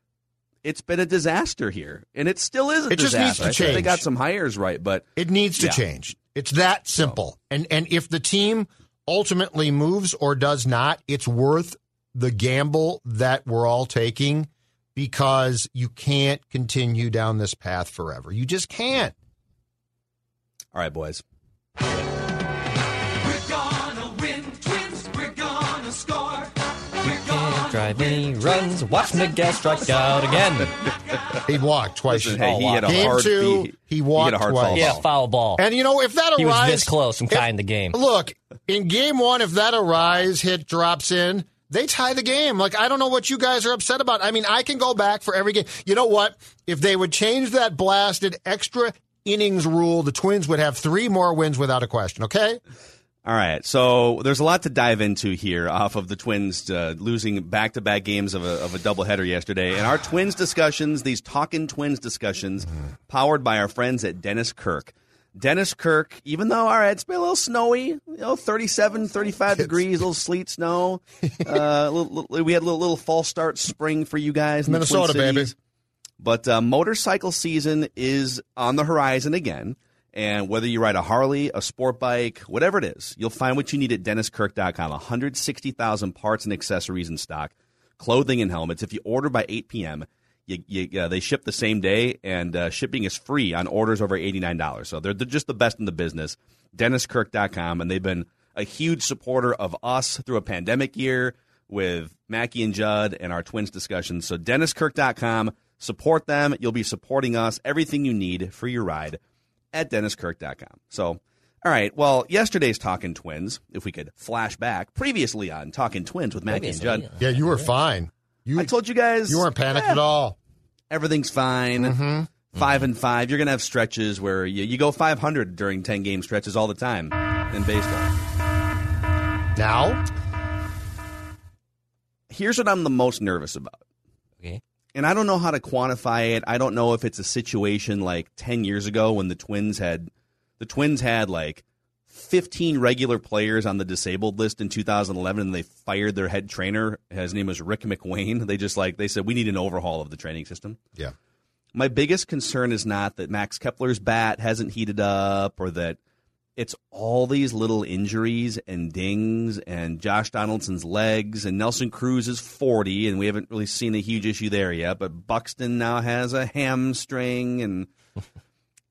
It's been a disaster here, and it still is a It just disaster. needs to I think They got some hires right, but It needs to Yeah. change. It's that simple. And and if the team ultimately moves or does not, it's worth the gamble that we're all taking because you can't continue down this path forever. You just can't. All right, boys. Drive any runs. Watch Miguel strike out again. He walked twice. Listen, hey, he hit a Game hard two, he- he he walked hit a hard twice. foul Yeah, foul ball. And you know, if that He was this close from if- tying the game. Look, in game one, if that Arraez hit drops in, they tie the game. Like I don't know what you guys are upset about. I mean, I can go back for every game. You know what? If they would change that blasted extra innings rule, the Twins would have three more wins without a question. Okay. All right, so there's a lot to dive into here off of the Twins uh, losing back-to-back games of a, of a doubleheader yesterday, and our Twins discussions, these talking Twins discussions, powered by our friends at Dennis Kirk. Dennis Kirk, even though all right, it's been a little snowy, you know, 37, 35 degrees, a little sleet, snow. Uh, little, little- we had a little, little false start spring for you guys, in the Twin Minnesota, baby. But uh, motorcycle season is on the horizon again. And whether you ride a Harley, a sport bike, whatever it is, you'll find what you need at DennisKirk.com. 160,000 parts and accessories in stock, clothing and helmets. If you order by 8 p.m., you, you, uh, they ship the same day, and uh, shipping is free on orders over $89. So they're, they're just the best in the business. DennisKirk.com, and they've been a huge supporter of us through a pandemic year with Mackey and Judd and our twins discussions. So DennisKirk.com, support them. You'll be supporting us. Everything you need for your ride at DennisKirk.com. So, all right. Well, yesterday's Talking Twins, if we could flash back previously on Talking Twins with Mackey and Previously, Judd. Yeah, you were fine. You I told you guys you weren't panicked eh, at all. Everything's fine. 5 and five. You're gonna have stretches where you, you go 500 during 10 game stretches all the time in baseball. Now, Here's what I'm the most nervous about. And I don't know how to quantify it. I don't know if it's a situation like 10 years ago when the Twins had the Twins had like 15 regular players on the disabled list in 2011 and they fired their head trainer. His name was Rick McWane. They just like they said we need an overhaul of the training system. yeah. My biggest concern is not that Max Kepler's bat hasn't heated up or that it's all these little injuries and dings and Josh Donaldson's legs and Nelson Cruz is 40 and we haven't really seen a huge issue there yet, but Buxton now has a hamstring and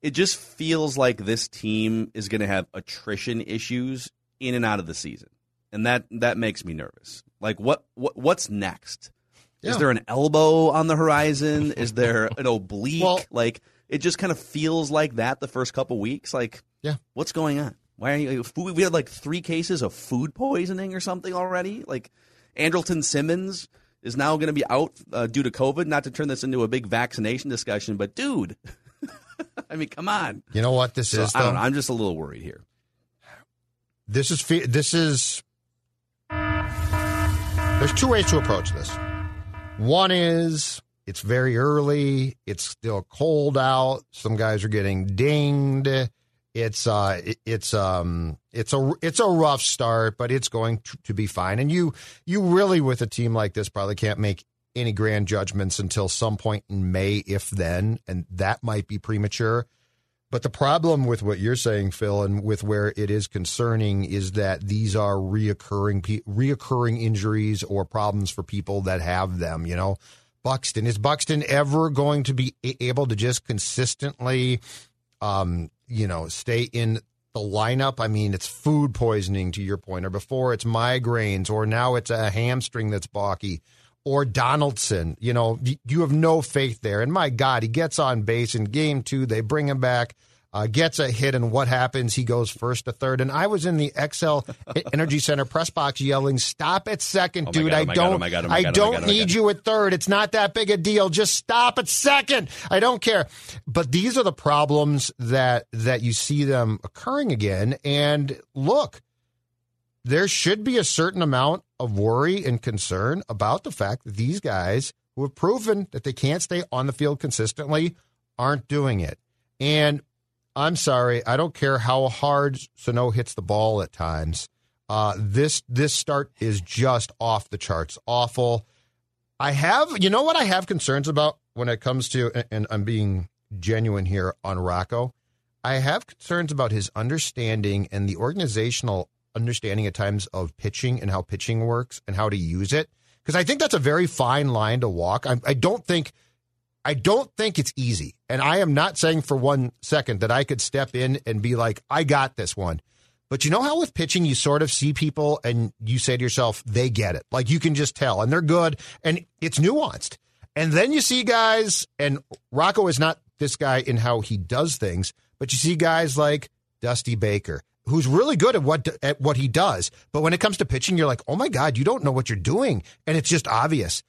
it just feels like this team is going to have attrition issues in and out of the season. And that that makes me nervous. Like what, what what's next? Yeah. Is there an elbow on the horizon? Is there an oblique? Well- like it just kind of feels like that the first couple weeks. Like Yeah. what's going on? Why are you? We had like three cases of food poisoning or something already. Like Andrelton Simmons is now going to be out uh, due to COVID. Not to turn this into a big vaccination discussion, but dude, I mean, come on. You know what this So, is? I don't know, I'm just a little worried here. this is fe- this is there's two ways to approach this one is it's very early. It's still cold out. Some guys are getting dinged. It's uh it's um it's a it's a rough start but it's going to, to be fine. And you you really with a team like this probably can't make any grand judgments until some point in May if then and that might be premature. But the problem with what you're saying, Phil, and with where it is concerning is that these are reoccurring reoccurring injuries or problems for people that have them. You know, Buxton is Buxton ever going to be able to just consistently, um, you know, stay in the lineup? I mean, it's food poisoning to your point, or before it's migraines, or now it's a hamstring that's balky. Or Donaldson, you know, you have no faith there. And my God, he gets on base in game two. They bring him back, uh, gets a hit, and what happens? He goes first to third. And I was in the Xcel Energy Center press box yelling, "Stop at second, Oh dude! God, oh I don't, oh oh I don't need you at third. It's not that big a deal. Just stop at second. I don't care." But these are the problems that that you see them occurring again. And look, there should be a certain amount of worry and concern about the fact that these guys who have proven that they can't stay on the field consistently aren't doing it. And I'm sorry, I don't care how hard Sano hits the ball at times. Uh, this this start is just off the charts, awful. I have, you know, what I have concerns about when it comes to, and I'm being genuine here on Rocco. I have concerns about his understanding and the organizational understanding at times of pitching and how pitching works and how to use it. Because I think that's a very fine line to walk. I, I don't think. I don't think it's easy. And I am not saying for one second that I could step in and be like, I got this one. But you know how with pitching, you sort of see people and you say to yourself, they get it. Like you can just tell and they're good and it's nuanced. And then you see guys, and Rocco is not this guy in how he does things, but you see guys like Dusty Baker, who's really good at what at what he does. But when it comes to pitching, you're like, oh my God, you don't know what you're doing. And it's just obvious.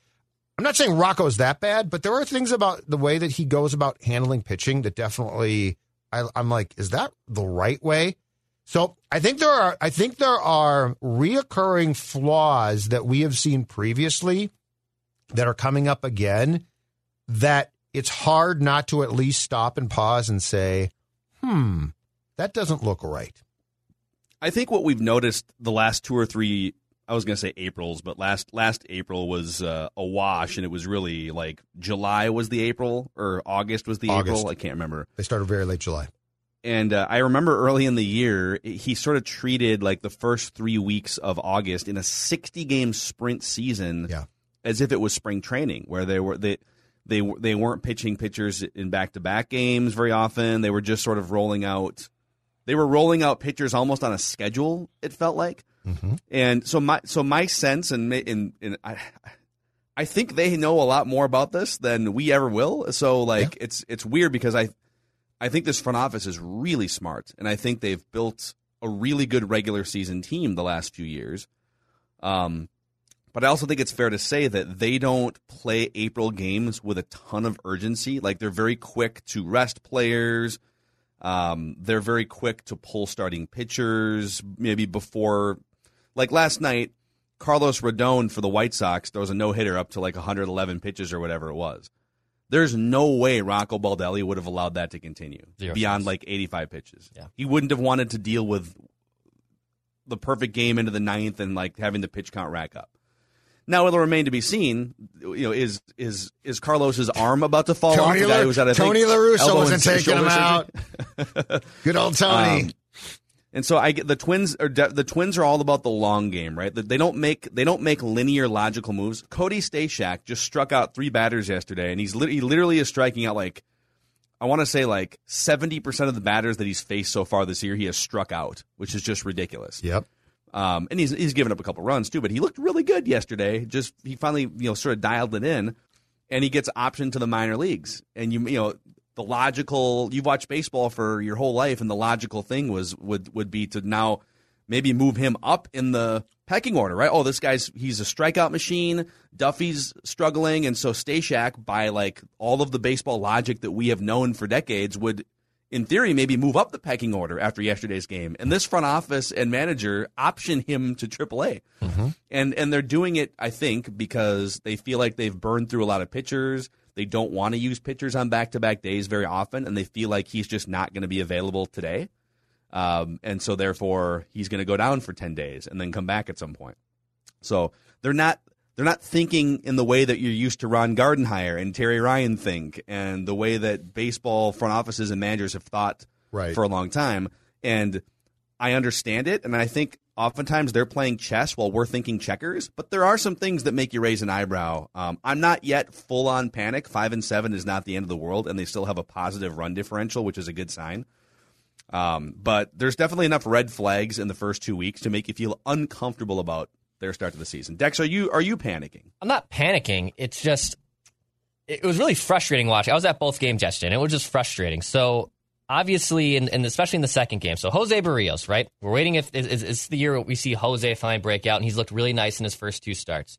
I'm not saying Rocco's that bad, but there are things about the way that he goes about handling pitching that definitely I, I'm like, is that the right way? So I think there are I think there are reoccurring flaws that we have seen previously that are coming up again that it's hard not to at least stop and pause and say, hmm, that doesn't look right. I think what we've noticed the last two or three I was going to say April's, but last last April was uh, a wash, and it was really like July was the April or August was the August. April. I can't remember. They started very late July. And uh, I remember early in the year, he sort of treated like the first three weeks of August in a 60 game sprint season Yeah. as if it was spring training, where they were they they they weren't pitching pitchers in back to back games very often. They were just sort of rolling out. They were rolling out pitchers almost on a schedule. It felt like, and so my so my sense and and, and I. I think they know a lot more about this than we ever will. So like it's it's weird because I I think this front office is really smart, and I think they've built a really good regular season team the last few years. Um, but I also think it's fair to say that they don't play April games with a ton of urgency. Like they're very quick to rest players. Um, they're very quick to pull starting pitchers, maybe before, like last night, Carlos Rodon for the White Sox throws a no hitter up to like 111 pitches or whatever it was. There's no way Rocco Baldelli would have allowed that to continue Zero beyond chance. like 85 pitches. Yeah. He wouldn't have wanted to deal with the perfect game into the ninth and like having the pitch count rack up. Now it'll remain to be seen. You know, is is is Carlos's arm about to fall off? Tony, The guy La- who's at, I think, Tony La Russa elbow wasn't and taking him surgery? out. Good old Tony. Um, and so I get the twins are de- the twins are all about the long game, right? They don't make they don't make linear logical moves. Cody Stashak just struck out three batters yesterday, and he's lit- he literally is striking out like I want to say like seventy percent of the batters that he's faced so far this year, he has struck out, which is just ridiculous. yep. Um, and he's he's given up a couple runs too, but he looked really good yesterday. Just he finally you know sort of dialed it in, and he gets optioned to the minor leagues. And you you know the logical you've watched baseball for your whole life, and the logical thing was would would be to now maybe move him up in the pecking order, right? Oh, this guy's he's a strikeout machine. Duffy's struggling, and so Stashak, by like all of the baseball logic that we have known for decades, would in theory, maybe move up the pecking order after yesterday's game. And this front office and manager option him to AAA. Mm-hmm. And and they're doing it, I think, because they feel like they've burned through a lot of pitchers. They don't want to use pitchers on back to back days very often, and they feel like he's just not going to be available today. Um, and so therefore he's going to go down for 10 days and then come back at some point. So they're not they're not thinking in the way that you're used to Ron Gardenhire and Terry Ryan think, and the way that baseball front offices and managers have thought Right. for a long time. And I understand it, and I think oftentimes they're playing chess while we're thinking checkers. But there are some things that make you raise an eyebrow. Um, I'm not yet full on panic. Five and seven is not the end of the world, and they still have a positive run differential, which is a good sign. Um, but there's definitely enough red flags in the first two weeks to make you feel uncomfortable about their start to the season. Dex, are you are you panicking? I'm not panicking. It's just it was really frustrating watching. I was at both games yesterday, and it was just frustrating. So obviously, and, especially in the second game. So Jose Berrios, right? We're waiting if is, is the year we see Jose finally break out, and he's looked really nice in his first two starts.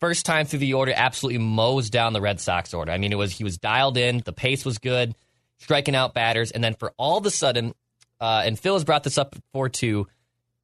First time through the order, absolutely mows down the Red Sox order. I mean, it was he was dialed in, the pace was good, striking out batters, and then for all of a sudden, uh, and Phil has brought this up before too.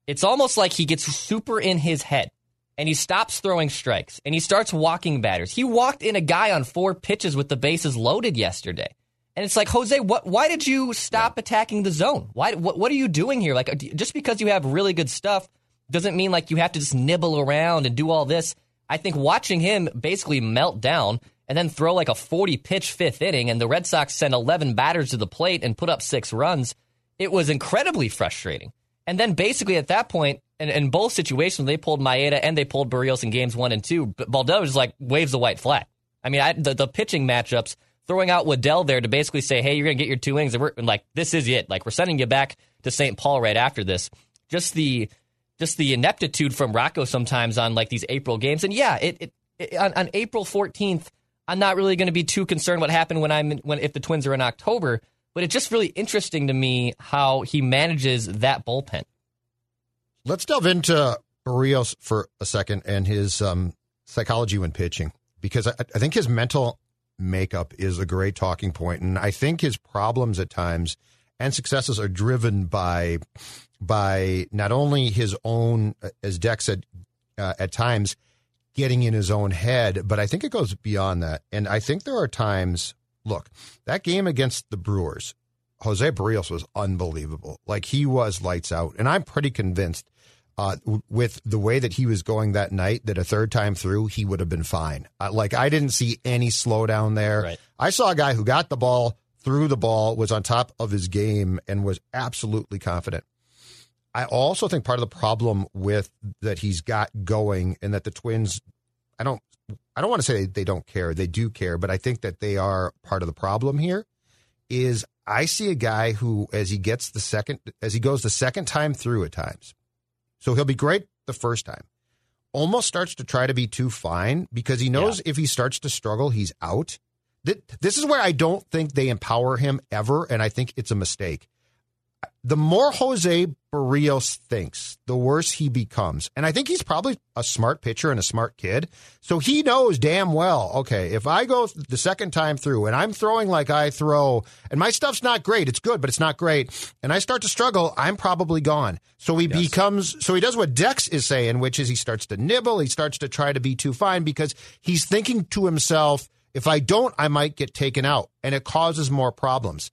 It's almost like he gets super in his head and he stops throwing strikes and he starts walking batters. He walked in a guy on four pitches with the bases loaded yesterday. And it's like, Jose, what, why did you stop attacking the zone? Why, what, what are you doing here? Like, uh, just because you have really good stuff doesn't mean like you have to just nibble around and do all this. I think watching him basically melt down and then throw like a 40 pitch fifth inning, and the Red Sox send 11 batters to the plate and put up six runs. It was incredibly frustrating. And then basically at that point, in, in both situations, they pulled Maeda and they pulled Berrios in games one and two. But Baldelli was like waves the white flag. I mean, I, the, the pitching matchups, throwing out Waddell there to basically say, hey, you're going to get your two wings. And we're and like, this is it. Like, we're sending you back to St. Paul right after this. Just the just the ineptitude from Rocco sometimes on like these April games. And yeah, it, it, it on, on April 14th, I'm not really going to be too concerned what happened when I'm when if the Twins are in October. But it's just really interesting to me how he manages that bullpen. Let's delve into Berrios for a second and his um, psychology when pitching, because I, I think his mental makeup is a great talking point, and I think his problems at times and successes are driven by by not only his own, as Deck said, uh, at times getting in his own head, but I think it goes beyond that. And I think there are times. Look, that game against the Brewers, Jose Berrios was unbelievable. Like he was lights out, and I'm pretty convinced uh, with the way that he was going that night, that a third time through, he would have been fine. Uh, like, I didn't see any slowdown there. Right. I saw a guy who got the ball, threw the ball, was on top of his game, and was absolutely confident. I also think part of the problem with that he's got going and that the Twins, I don't, I don't want to say they don't care. They do care, but I think that they are part of the problem here. Is I see a guy who, as he gets the second, as he goes the second time through at times, so he'll be great the first time. Almost starts to try to be too fine because he knows yeah. if he starts to struggle, he's out. This is where I don't think they empower him ever, and I think it's a mistake the more Jose Berrios thinks, the worse he becomes. And I think he's probably a smart pitcher and a smart kid. So he knows damn well, okay, if I go the second time through and I'm throwing like I throw, and my stuff's not great, it's good, but it's not great, and I start to struggle, I'm probably gone. So he yes. becomes, so he does what Dex is saying, which is he starts to nibble, he starts to try to be too fine because he's thinking to himself, if I don't, I might get taken out, and it causes more problems.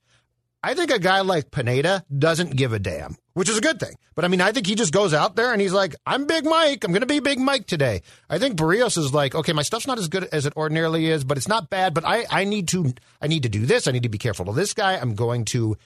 I think a guy like Pineda doesn't give a damn, which is a good thing. But I mean, I think he just goes out there and he's like, I'm Big Mike. I'm going to be Big Mike today. I think Berrios is like, okay, my stuff's not as good as it ordinarily is, but it's not bad. But I, I need to, I need to do this. I need to be careful of this guy. I'm going to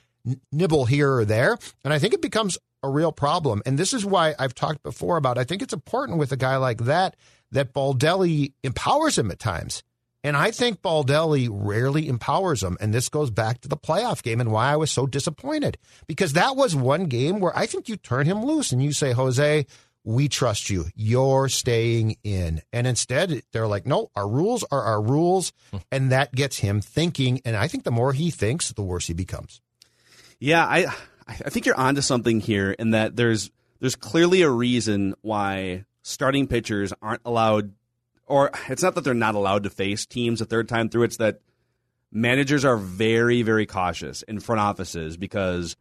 nibble here or there. And I think it becomes a real problem. And this is why I've talked before about, I think it's important with a guy like that, that Baldelli empowers him at times. And I think Baldelli rarely empowers them. And this goes back to the playoff game and why I was so disappointed. Because that was one game where I think you turn him loose and you say, Jose, we trust you. You're staying in. And instead, they're like, no, our rules are our rules. Hmm. And that gets him thinking. And I think the more he thinks, the worse he becomes. Yeah, I I think you're onto something here in that there's there's clearly a reason why starting pitchers aren't allowed or it's not that they're not allowed to face teams a third time through. It's that managers are very, very cautious in front offices because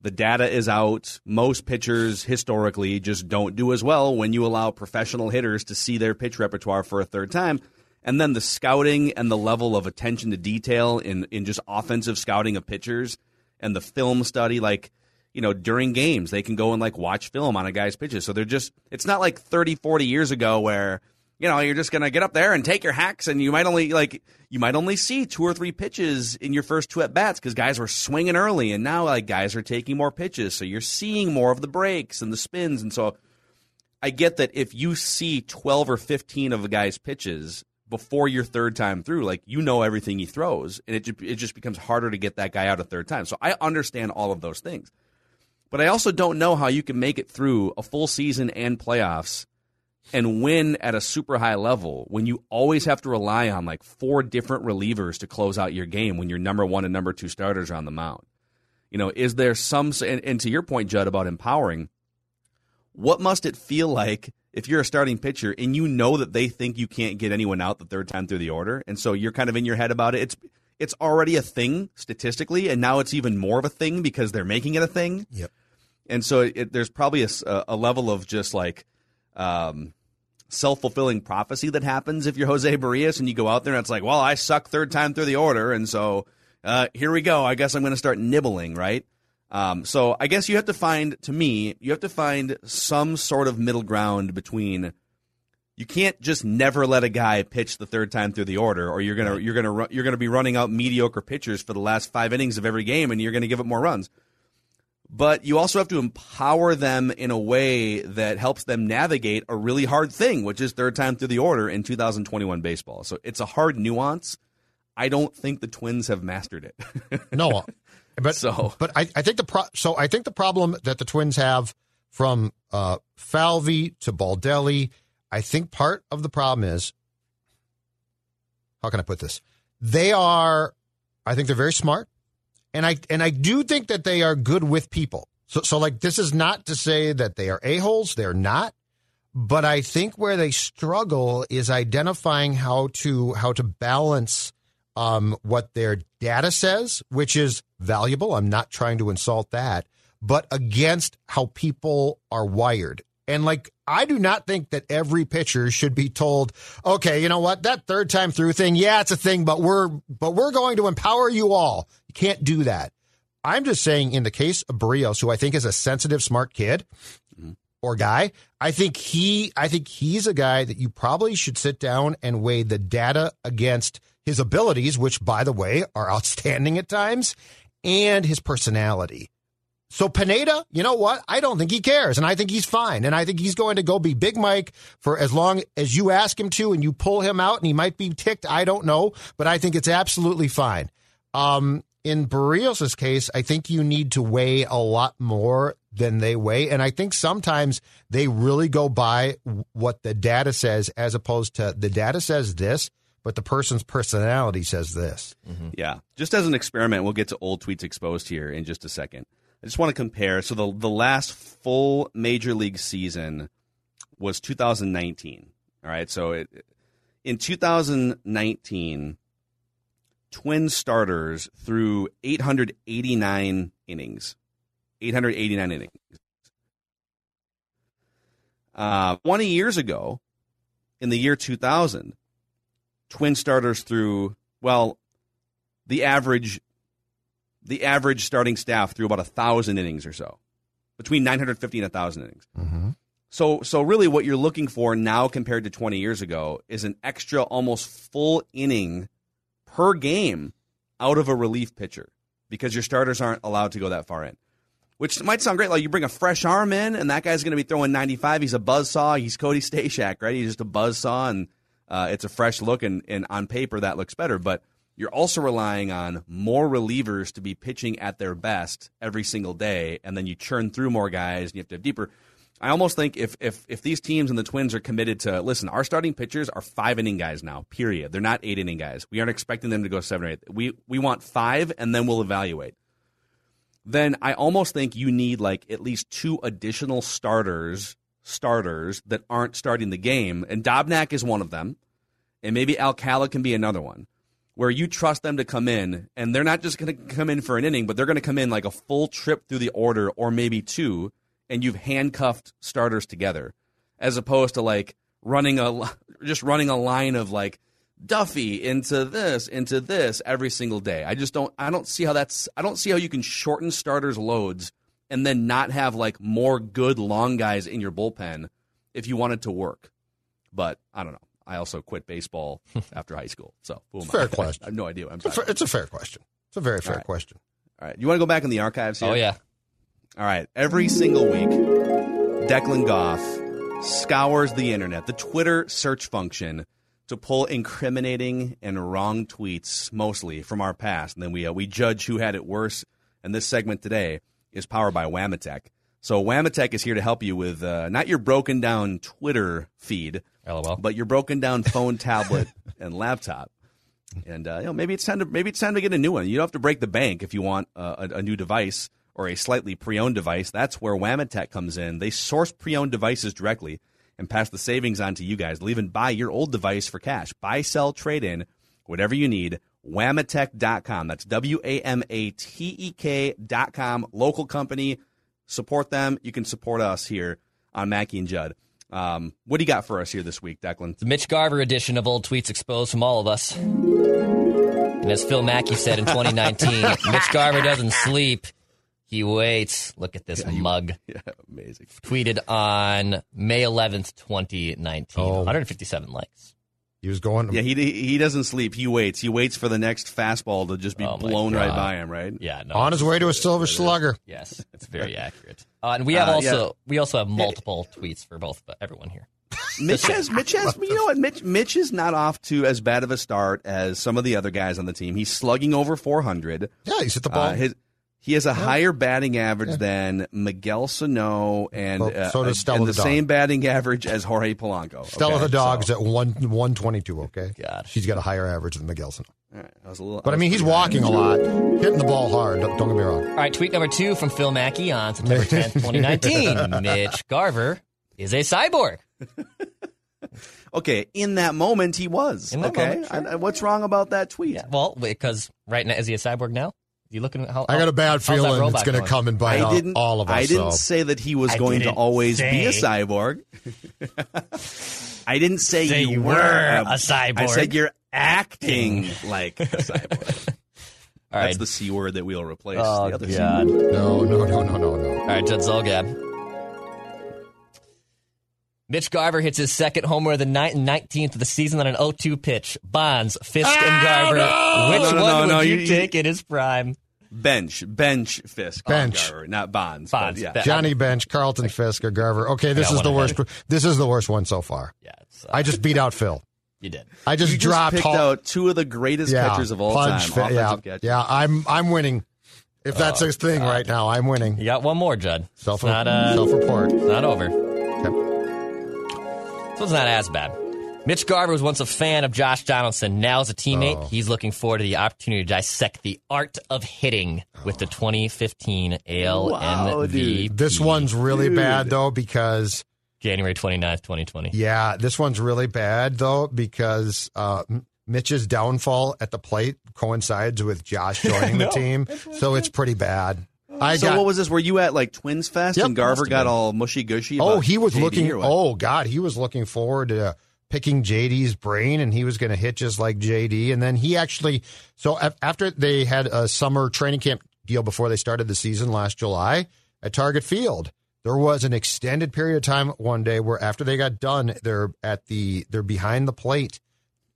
the data is out. Most pitchers historically just don't do as well when you allow professional hitters to see their pitch repertoire for a third time. And then the scouting and the level of attention to detail in, in just offensive scouting of pitchers and the film study, like, you know, during games, they can go and like watch film on a guy's pitches. So they're just, it's not like 30, 40 years ago where you know, you're just going to get up there and take your hacks, and you might only like you might only see two or three pitches in your first two at bats because guys were swinging early, and now like guys are taking more pitches, so you're seeing more of the breaks and the spins, and so I get that if you see 12 or 15 of a guy's pitches before your third time through, like you know everything he throws, and it it just becomes harder to get that guy out a third time. So I understand all of those things. But I also don't know how you can make it through a full season and playoffs and win at a super high level when you always have to rely on like four different relievers to close out your game when your number one and number two starters are on the mound. You know, is there some, and, and to your point, Judd, about empowering, what must it feel like if you're a starting pitcher and you know that they think you can't get anyone out the third time through the order, and so you're kind of in your head about it? It's it's already a thing statistically, and now it's even more of a thing because they're making it a thing. Yep. And so it, there's probably a, a level of just like um, self fulfilling prophecy that happens if you're Jose Berrios and you go out there and it's like, well, I suck third time through the order, and so uh, here we go. I guess I'm going to start nibbling, right? Um, so I guess you have to find, to me, you have to find some sort of middle ground between you can't just never let a guy pitch the third time through the order, or you're gonna you're gonna you're gonna be running out mediocre pitchers for the last five innings of every game, and you're gonna give up more runs. But you also have to empower them in a way that helps them navigate a really hard thing, which is third time through the order in 2021 baseball. So it's a hard nuance. I don't think the Twins have mastered it. No, but So- but I, I think the pro- so I think the problem that the Twins have from uh, Falvey to Baldelli, I think part of the problem is how can I put this? They are, I think they're very smart, and I and I do think that they are good with people. So so like this is not to say that they are a holes. They're not. But I think where they struggle is identifying how to how to balance um, what their data says, which is valuable. I'm not trying to insult that, but against how people are wired. And like, I do not think that every pitcher should be told, okay, you know what, that third time through thing, yeah, it's a thing, but we're but we're going to empower you all. You can't do that. I'm just saying, in the case of Berrios, who I think is a sensitive, smart kid or guy, I think he, I think he's a guy that you probably should sit down and weigh the data against his abilities, which, by the way, are outstanding at times, and his personality. So Pineda, you know what? I don't think he cares, and I think he's fine, and I think he's going to go be Big Mike for as long as you ask him to, and you pull him out, and he might be ticked. I don't know, but I think it's absolutely fine. Um, in Berrios' case, I think you need to weigh a lot more than they weigh, and I think sometimes they really go by what the data says, as opposed to the data says this, but the person's personality says this. Mm-hmm. Yeah. Just as an experiment, we'll get to old tweets exposed here in just a second. I just want to compare. So the the last full major league season was 2019. All right. So it, in 2019, Twin starters through 889 innings. 889 innings. Uh, 20 years ago, in the year 2000, Twin starters threw well, the average the average starting staff threw about a thousand innings or so, between 950 and a thousand innings. So, so really, what you're looking for now compared to 20 years ago is an extra, almost full inning per game out of a relief pitcher because your starters aren't allowed to go that far in. Which might sound great. Like you bring a fresh arm in, and that guy's going to be throwing 95. He's a buzzsaw. He's Cody Stashak, right? He's just a buzzsaw, and uh, it's a fresh look, and, and on paper that looks better. But you're also relying on more relievers to be pitching at their best every single day, and then you churn through more guys, and you have to have deeper. I almost think if if if these teams and the Twins are committed to listen, our starting pitchers are five inning guys now. Period. They're not eight inning guys. We aren't expecting them to go seven or eight. We we want five, and then we'll evaluate. Then I almost think you need like at least two additional starters starters that aren't starting the game, and Dobnak is one of them, and maybe Alcala can be another one where you trust them to come in and they're not just going to come in for an inning, but they're going to come in like a full trip through the order or maybe two, and you've handcuffed starters together, as opposed to like running a just running a line of like Duffy into this into this every single day. I just don't I don't see how that's I don't see how you can shorten starters loads and then not have like more good long guys in your bullpen if you want it to work. But I don't know. I also quit baseball after high school. So Fair I? question. I have no idea. I'm It's a, fair, it's a fair question. It's a very fair right. question. All right. You want to go back in the archives oh, here? Oh yeah. All right. Every single week, Declan Goff scours the internet, the Twitter search function, to pull incriminating and wrong tweets, mostly from our past. And then we, uh, we judge who had it worse. And this segment today is powered by Wamatek. So Wamatek is here to help you with uh, not your broken down Twitter feed, LOL. but your broken down phone, tablet, and laptop. And uh, you know, maybe it's time to maybe it's time to get a new one. You don't have to break the bank if you want uh, a, a new device or a slightly pre-owned device. That's where Wamatek comes in. They source pre-owned devices directly and pass the savings on to you guys. They'll even buy your old device for cash. Buy, sell, trade in, whatever you need. Wamatech.com. That's W A M A T E K.com. Local company. Support them. You can support us here on Mackey and Judd. Um, what do you got for us here this week, Declan? The Mitch Garver edition of Old Tweets Exposed from all of us. And as Phil Mackey said in 2019, Mitch Garver doesn't sleep. He waits. Look at this mug. Yeah, amazing. Tweeted on May 11th, 2019. Oh. 157 likes. He was going. Yeah, he he doesn't sleep. He waits. He waits for the next fastball to just be Oh, my blown right by him. Right? Yeah, no. on his way to a silver slugger. Yes, it's very accurate. Uh, and we have Uh, also yeah. we also have multiple tweets for both but everyone here. Mitch has Mitch has you know what Mitch Mitch is not off to as bad of a start as some of the other guys on the team. He's slugging over 400. Yeah, he's hit the ball. Uh, his, he has a higher batting average than Miguel Sano and Well, uh, so does Stella and the the same batting average as Jorge Polanco. Stella Okay, the dog's so- at one one twenty two. Okay, God. she's got a higher average than Miguel Sano. All right, that was a little, But I that mean, he's pretty high. walking a lot, hitting the ball hard. Don't, don't get me wrong. All right, tweet number two from Phil Mackey on September 10th, 2019. Mitch Garver is a cyborg. Okay, in that moment he was. In that okay, moment, sure. And- and what's wrong about that tweet? Yeah, well, because right now is he a cyborg now? You looking at how? I got a bad feeling it's going to come and bite I all, didn't. all of us. I didn't so. say that he was I going to didn't always be a cyborg. I didn't say, Say you were a cyborg. I said you're acting like a cyborg. All That's the c word that we'll replace. Oh the other C God! word. No, no, no, no, no, no. All right, Judd Zulgad. Mitch Garver hits his second homer of the night and 19th of the season on an 0-2 pitch. Bonds, Fisk, and Garver. Which No, no, one no, would no, you, you- take in his prime? Bench, bench, Fisk, Bench. Garver, not Bonds. but Bonds, yeah. Ben- Johnny Bench, Carlton Fisk, or Garver. Okay, this is one the ahead. worst. This is the worst one so far. Yeah, it's, uh, I just beat out Phil. you did. I just you just dropped picked Hall- out two of the greatest yeah, catchers of all Pudge, time. Fi- yeah, catchers. yeah. I'm I'm winning. If that's Oh, his thing right now, I'm winning. You got one more, Judd. Self it's not, uh, self report. not over. This one's not as bad. Mitch Garver was once a fan of Josh Donaldson. Now as a teammate, Oh. he's looking forward to the opportunity to dissect the art of hitting with the 2015 AL Wow. This one's really bad though because January 29th, 2020. yeah, this one's really bad though because uh, Mitch's downfall at the plate coincides with Josh joining the team, so it's pretty bad. I So got. what was this? Were you at like Twins Fest Yep. and Garver got been. all mushy gushy? Oh, he was JD looking. or what? Oh God, he was looking forward to picking JD's brain, and he was going to hit just like JD. And then he actually. So after they had a summer training camp deal before they started the season last July at Target Field, there was an extended period of time one day where after they got done, they're at the they're behind the plate,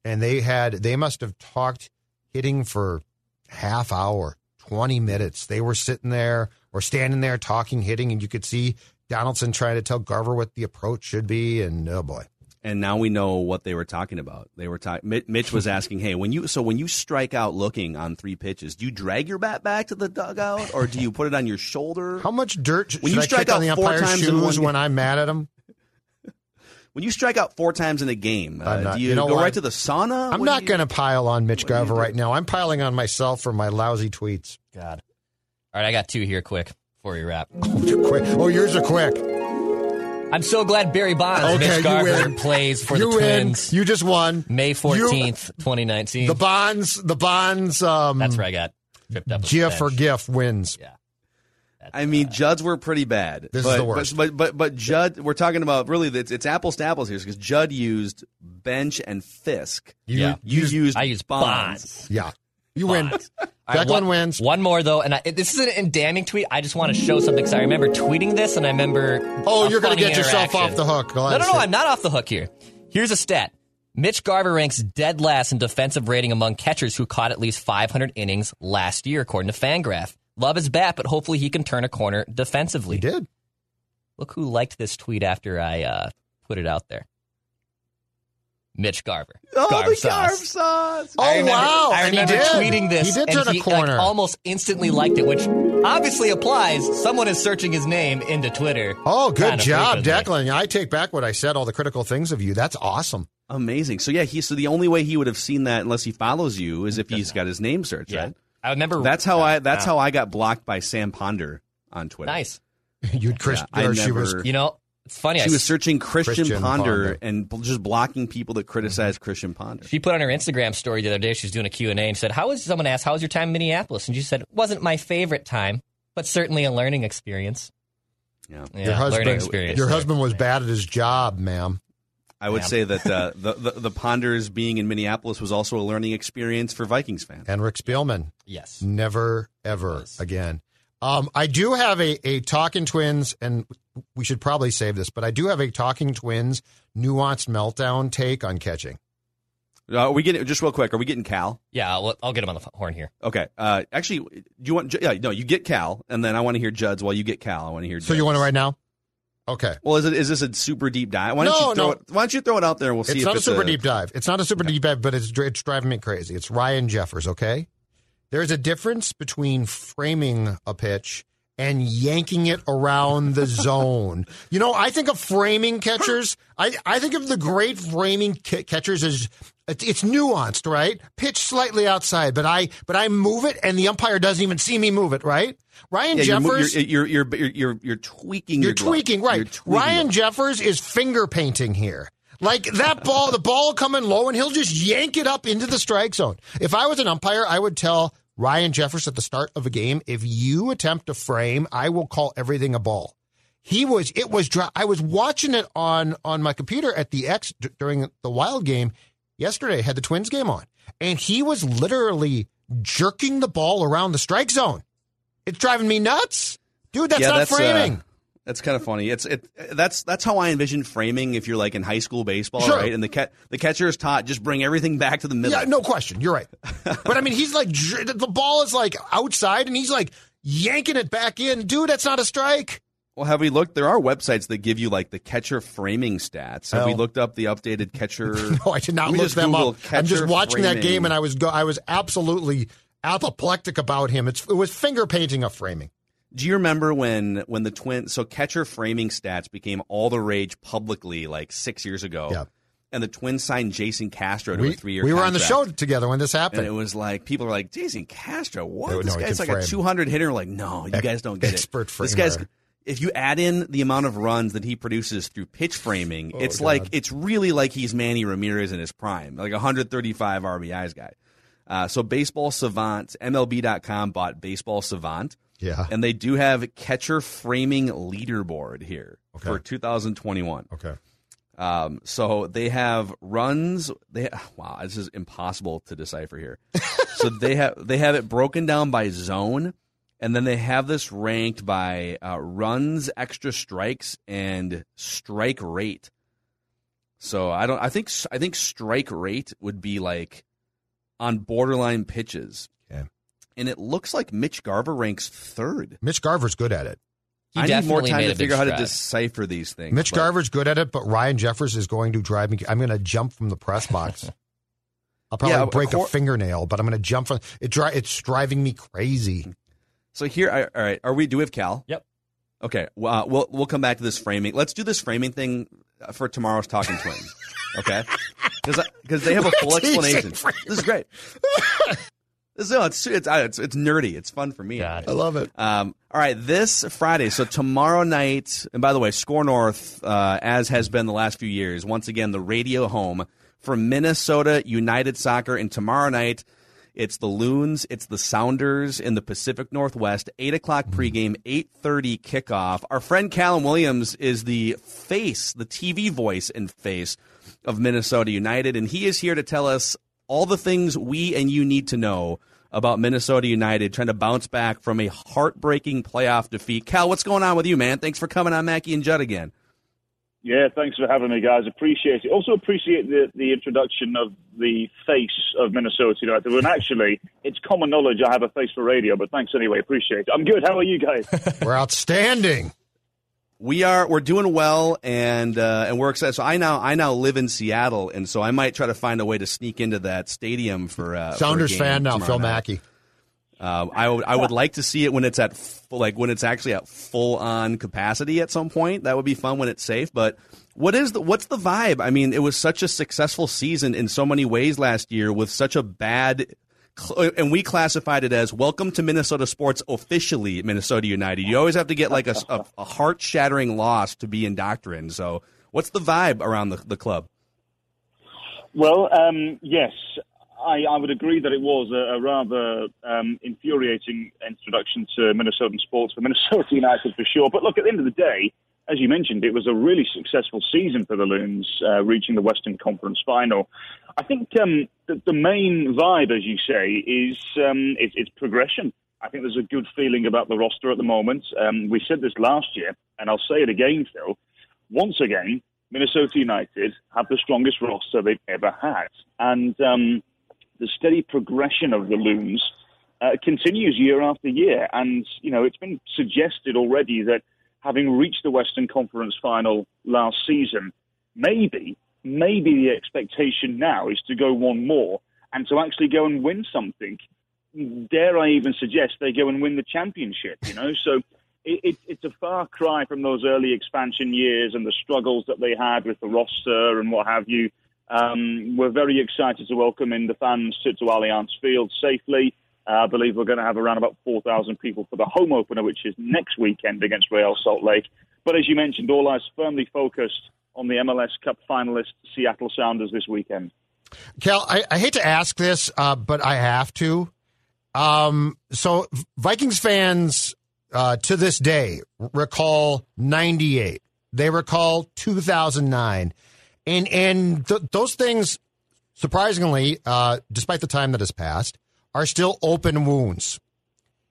and they had they must have talked hitting for half hour, twenty minutes. They were sitting there or standing there talking hitting, and you could see Donaldson trying to tell Garver what the approach should be, and oh boy. And now we know what they were talking about. They were talking. Mitch was asking, "Hey, when you so when you strike out looking on three pitches, do you drag your bat back to the dugout, or do you put it on your shoulder? How much dirt should When you I strike kick on out the four umpire's times in one shoes game- when I'm mad at him? When you strike out four times in a game, uh, I'm not- do you, you know go what? right to the sauna? I'm What not going to pile on Mitch what do you Garver right now. I'm piling on myself for my lousy tweets. God. All right, I got two here quick before we wrap. Quick. Oh, yours are quick. I'm so glad Barry Bonds, Okay, Mitch Garver, plays for you the win. Twins You just won. May You- 14th, 2019. The bonds. The bonds. Um, That's where I got tripped up. GIF or. GIF wins. Yeah. I mean, uh, Judd's were pretty bad. This is but, the worst. But, but but but Judd, we're talking about really it's, it's apples to apples here because Judd used bench and Fisk. You, Yeah. You used I use bonds. Yeah. You win. Bonds. All right, Declan one, wins. One more though, and I, this is an damning tweet. I just want to show something because I remember tweeting this, and I remember. Oh, a you're going to get yourself off the hook. No, no, no. I'm not off the hook here. Here's a stat. Mitch Garver ranks dead last in defensive rating among catchers who caught at least 500 innings last year, according to Fangraph. Love his bat, but hopefully he can turn a corner defensively. He did. Look who liked this tweet after I uh, put it out there. Mitch Garver. Oh, Garv the sauce. Garv sauce. Oh, I remember, wow. I And he remember did. tweeting this. He did and turn a he, corner. Like, almost instantly liked it, which obviously applies. Someone is searching his name into Twitter. Oh, good job, frequently. Declan. I take back what I said, all the critical things of you. That's awesome. Amazing. So yeah, he so the only way he would have seen that unless he follows you is if he's got his name searched, Yeah. right? I remember. That's how I that's Wow. how I got blocked by Sam Ponder on Twitter. Nice. You'd Chris, Yeah, I or she was never- You know, it's funny. I She was searching Christian, Christian Ponder, Ponder. and just blocking people that criticize Christian Ponder. She put on her Instagram story the other day. She was doing a Q and A and said, "How was someone asked how was your time in Minneapolis?" And she said, "Wasn't my favorite time, but certainly a learning experience." Yeah. Yeah, your husband. experience. Your there. husband was bad at his job, ma'am. I would Yeah. say that uh, the, the the Ponders being in Minneapolis was also a learning experience for Vikings fans. And Rick Spielman. Yes. Never, ever was. again. Um, I do have a, a Talking Twins, and we should probably save this, but I do have a Talking Twins nuanced meltdown take on catching. Uh, are we getting just real quick? Are we getting Cal? Yeah, I'll, I'll get him on the horn here. Okay. Uh, actually, do you want? Yeah, no. You get Cal, and then I want to hear Judd's. While you get Cal, I want to hear. So you want it right now? Okay. Well, is it is this a super deep dive? Why don't No, you throw no. it? Why don't you throw it out there and we'll see It's if not a it's super deep dive. It's not a super deep dive, but it's it's driving me crazy. It's Ryan Jeffers. Okay, there's a difference between framing a pitch and yanking it around the zone. You know, I think of framing catchers. I I think of the great framing ca- catchers as it's, it's nuanced, right? Pitch slightly outside, but I but I move it, and the umpire doesn't even see me move it, right? Ryan Yeah, Jeffers. you're, you're, you're, you're, you're tweaking. You're your tweaking, right? You're tweaking Ryan. Jeffers is finger painting here. Like that ball, the ball coming low, and he'll just yank it up into the strike zone. If I was an umpire, I would tell Ryan Jeffers at the start of a game, if you attempt to frame, I will call everything a ball. He was, it was. I was watching it on on my computer at the X d- during the Wild game yesterday. Had the Twins game on, and he was literally jerking the ball around the strike zone. It's driving me nuts, dude. That's yeah, not that's uh, framing. That's kind of funny. It's it. That's that's how I envision framing. If you're like in high school baseball, Sure. right? And the cat the catcher is taught just bring everything back to the middle. Yeah, no question. You're right. But I mean, he's like the ball is like outside, and he's like yanking it back in. Dude, that's not a strike. Well, have we looked? There are websites that give you like the catcher framing stats. Have we looked up the updated catcher? No, I did not look them Google up. I'm just watching that game, and I was go- I was absolutely apoplectic about him. It's, it was finger painting of framing. Do you remember when when the twin so catcher framing stats became all the rage publicly like six years ago? Yeah. And the Twins signed Jason Castro to a We, three year. we were on the show together when this happened. And it was like people were like Jason Castro. What? No, this no, guy's like a 200 hitter. Like, no, you Ex- guys don't get expert it. This guy's. If you add in the amount of runs that he produces through pitch framing, Oh, it's God. like it's really like he's Manny Ramirez in his prime, like 135 RBIs guy. Uh, so Baseball Savant, MLB.com bought Baseball Savant. Yeah. And they do have catcher framing leaderboard here Okay. for 2021. okay. Um, so they have runs. They wow, this is impossible to decipher here. so they have they have it broken down by zone, and then they have this ranked by uh, runs, extra strikes, and strike rate. So I don't. I think I think strike rate would be like on borderline pitches. Okay. And it looks like Mitch Garver ranks third. Mitch Garver's good at it. He I need more time to figure out how to decipher these things. Mitch but- Garver's good at it, but Ryan Jeffers is going to drive me. I'm going to jump from the press box. I'll probably Yeah, break a cor- fingernail, but I'm going to jump from it. Dri- it's driving me crazy. So here, all right, are we? Do we have Cal? Yep. Okay. Well, uh, we'll we'll come back to this framing. Let's do this framing thing uh, for tomorrow's Talking Twins. Okay. Because they have a full explanation. This is great. This, no, it's, it's it's it's nerdy. It's fun for me. God. I love it. Um, all right, this Friday. So tomorrow night, and by the way, Score North, uh, as has been the last few years, once again the radio home for Minnesota United Soccer. And tomorrow night, it's the Loons, it's the Sounders in the Pacific Northwest. Eight o'clock pregame, eight thirty kickoff. Our friend Callum Williams is the face, the TV voice and face of Minnesota United, and he is here to tell us all the things we and you need to know about Minnesota United trying to bounce back from a heartbreaking playoff defeat. Cal, what's going on with you, man? Thanks for coming on Mackey and Judd again. Yeah, thanks for having me, guys. Appreciate it. Also appreciate the, the introduction of the face of Minnesota United. And actually, it's common knowledge I have a face for radio, but thanks anyway. Appreciate it. I'm good. How are you guys? We're outstanding. We are we're doing well and uh, and we're excited. So I now I now live in Seattle, and so I might try to find a way to sneak into that stadium for uh, for Sounders game fan now, Phil night. Mackey. Uh, I would I would like to see it when it's at full, like when it's actually at full on capacity at some point. That would be fun when it's safe. But what is the what's the vibe? I mean, it was such a successful season in so many ways last year with such a bad. And we classified it as "Welcome to Minnesota sports officially, Minnesota United." You always have to get like a, a, a heart shattering loss to be indoctrined. So, what's the vibe around the, the club? Well, um, yes, I, I would agree that it was a, a rather um, infuriating introduction to Minnesotan sports for Minnesota United for sure. But look, at the end of the day, as you mentioned, it was a really successful season for the Loons, uh, reaching the Western Conference final. I think um, the, the main vibe, as you say, is um, progression. I think there's a good feeling about the roster at the moment. Um, we said this last year, and I'll say it again, Phil. Once again, Minnesota United have the strongest roster they've ever had. And um, the steady progression of the Loons uh, continues year after year. And, you know, it's been suggested already that having reached the Western Conference final last season, maybe, maybe the expectation now is to go one more and to actually go and win something. Dare I even suggest they go and win the championship, you know? So it, it, it's a far cry from those early expansion years and the struggles that they had with the roster and what have you. Um, we're very excited to welcome in the fans to, to Allianz Field safely. Uh, I believe we're going to have around about 4,000 people for the home opener, which is next weekend against Real Salt Lake. But as you mentioned, all eyes firmly focused on the MLS Cup finalist Seattle Sounders, this weekend. Cal, I, I hate to ask this, uh, but I have to. Um, so, Vikings fans uh, to this day recall 98. They recall 2009. And, and th- those things, surprisingly, uh, despite the time that has passed, are still open wounds.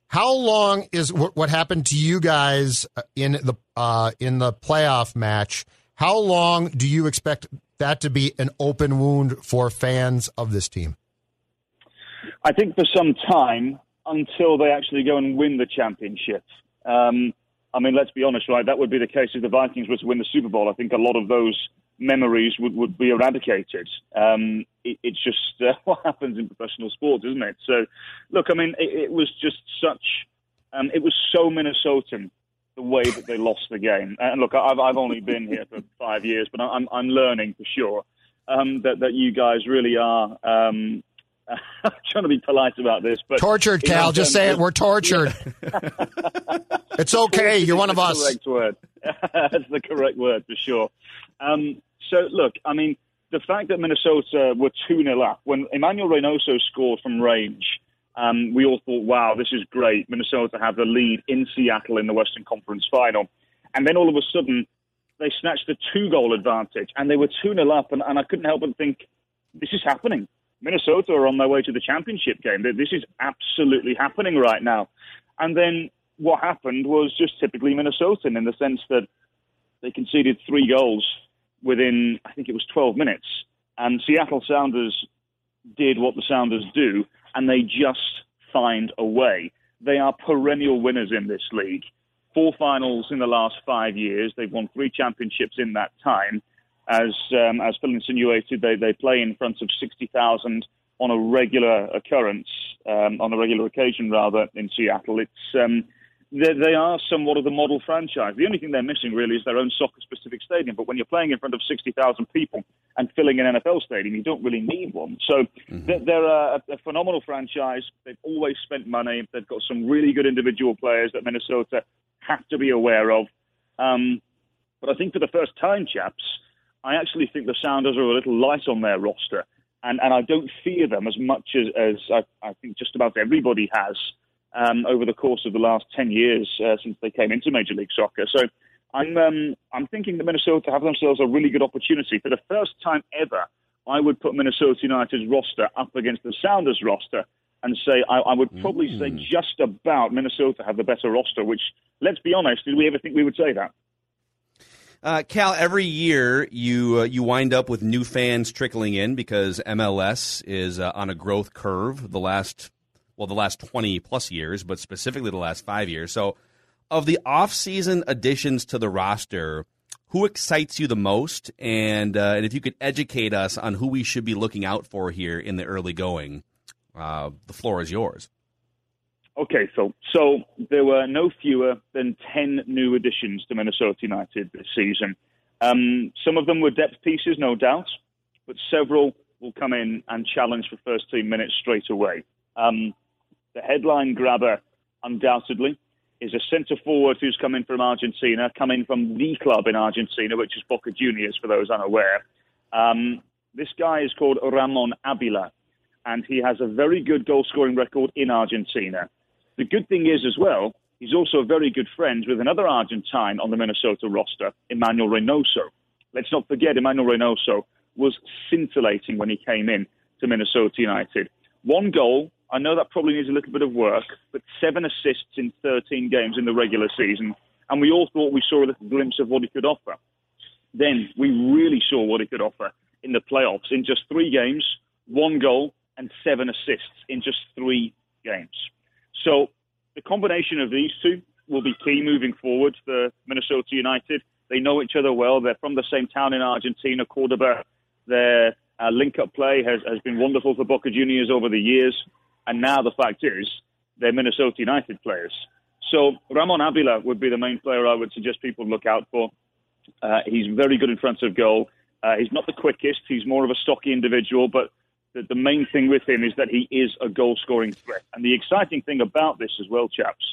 How long is what, happened to you guys in the uh, in the playoff match? How long do you expect that to be an open wound for fans of this team? I think for some time until they actually go and win the championship. Um, I mean, let's be honest, right? That would be the case if the Vikings were to win the Super Bowl. I think a lot of those memories would, would be eradicated. Um, it, it's just uh, what happens in professional sports, isn't it? So, look, I mean, it, it was just such, um, it was so Minnesotan the way that they lost the game. And look, I've, I've only been here for five years, but I'm, I'm learning for sure um, that, that you guys really are. Um, I'm trying to be polite about this, but tortured, Cal. Just say it. We're tortured. it's okay. You're one of us. Correct word. That's the correct word for sure. Um, so, look, I mean, the fact that Minnesota were 2 0 up, when Emmanuel Reynoso scored from range, um, we all thought, wow, this is great. Minnesota have the lead in Seattle in the Western Conference final. And then all of a sudden, they snatched a two goal advantage and they were 2 0 up. And, and I couldn't help but think, this is happening. Minnesota are on their way to the championship game. This is absolutely happening right now. And then what happened was just typically Minnesotan in the sense that they conceded three goals within, I think it was 12 minutes. And Seattle Sounders did what the Sounders do, and they just find a way. They are perennial winners in this league. Four finals in the last five years. They've won three championships in that time. As um, as Phil insinuated, they, they play in front of 60,000 on a regular occurrence, um, on a regular occasion rather, in Seattle. It's um, they, they are somewhat of the model franchise. The only thing they're missing really is their own soccer-specific stadium. But when you're playing in front of 60,000 people and filling an NFL stadium, you don't really need one. So mm-hmm. they're, they're a, a, phenomenal franchise. They've always spent money. They've got some really good individual players that Minnesota have to be aware of. Um, but I think for the first time, chaps, I actually think the Sounders are a little light on their roster. And, and I don't fear them as much as, as I, I think just about everybody has um, over the course of the last 10 years uh, since they came into Major League Soccer. So I'm, um, I'm thinking that Minnesota have themselves a really good opportunity. For the first time ever, I would put Minnesota United's roster up against the Sounders roster and say I, I would probably mm. say just about Minnesota have the better roster, which, let's be honest, did we ever think we would say that? Uh, Cal, every year you uh, you wind up with new fans trickling in because MLS is uh, on a growth curve. The last well, the last 20 plus years, but specifically the last five years. So, of the off-season additions to the roster, who excites you the most? And, uh, and if you could educate us on who we should be looking out for here in the early going, uh, the floor is yours. Okay, so so there were no fewer than ten new additions to Minnesota United this season. Um, some of them were depth pieces, no doubt, but several will come in and challenge for first team minutes straight away. Um, the headline grabber, undoubtedly, is a centre forward who's coming from Argentina, coming from the club in Argentina, which is Boca Juniors, for those unaware. Um, this guy is called Ramon Abila, and he has a very good goal scoring record in Argentina. The good thing is, as well, he's also very good friends with another Argentine on the Minnesota roster, Emmanuel Reynoso. Let's not forget, Emmanuel Reynoso was scintillating when he came in to Minnesota United. One goal I know that probably needs a little bit of work, but seven assists in 13 games in the regular season, and we all thought we saw a little glimpse of what he could offer. Then we really saw what he could offer in the playoffs in just three games, one goal, and seven assists in just three games. So the combination of these two will be key moving forward for Minnesota United. They know each other well. They're from the same town in Argentina, Cordoba. Their uh, link-up play has, has been wonderful for Boca Juniors over the years. And now the fact is, they're Minnesota United players. So Ramon Abila would be the main player I would suggest people look out for. Uh, he's very good in front of goal. Uh, he's not the quickest. He's more of a stocky individual, but the, the main thing with him is that he is a goal-scoring threat. And the exciting thing about this as well, chaps,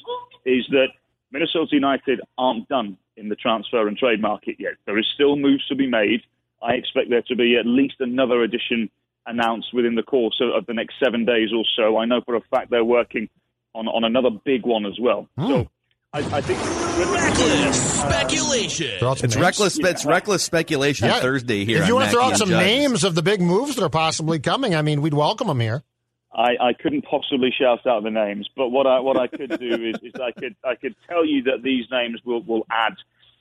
is that Minnesota United aren't done in the transfer and trade market yet. There is still moves to be made. I expect there to be at least another addition announced within the course of, of the next seven days or so. I know for a fact they're working on, on another big one as well. Hmm. So I, I think reckless speculation. Throw out some It's names. reckless. It's reckless speculation Yeah. Thursday here. If you want to throw out some Judd. names of the big moves that are possibly coming, I mean, we'd welcome them here. I, I couldn't possibly shout out the names, but what I what I could do is, is I could I could tell you that these names will, will add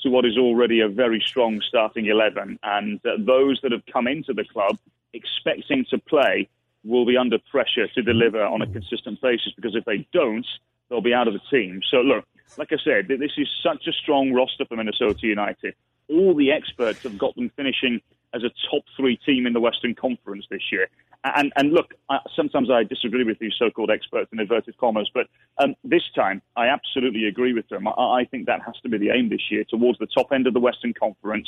to what is already a very strong starting eleven, and uh, those that have come into the club expecting to play will be under pressure to deliver on a consistent basis because if they don't, they'll be out of the team. So look, like I said, this is such a strong roster for Minnesota United. All the experts have got them finishing as a top three team in the Western Conference this year. And, and look, I, sometimes I disagree with these so-called experts in inverted commas, but um, this time I absolutely agree with them. I, I think that has to be the aim this year, towards the top end of the Western Conference,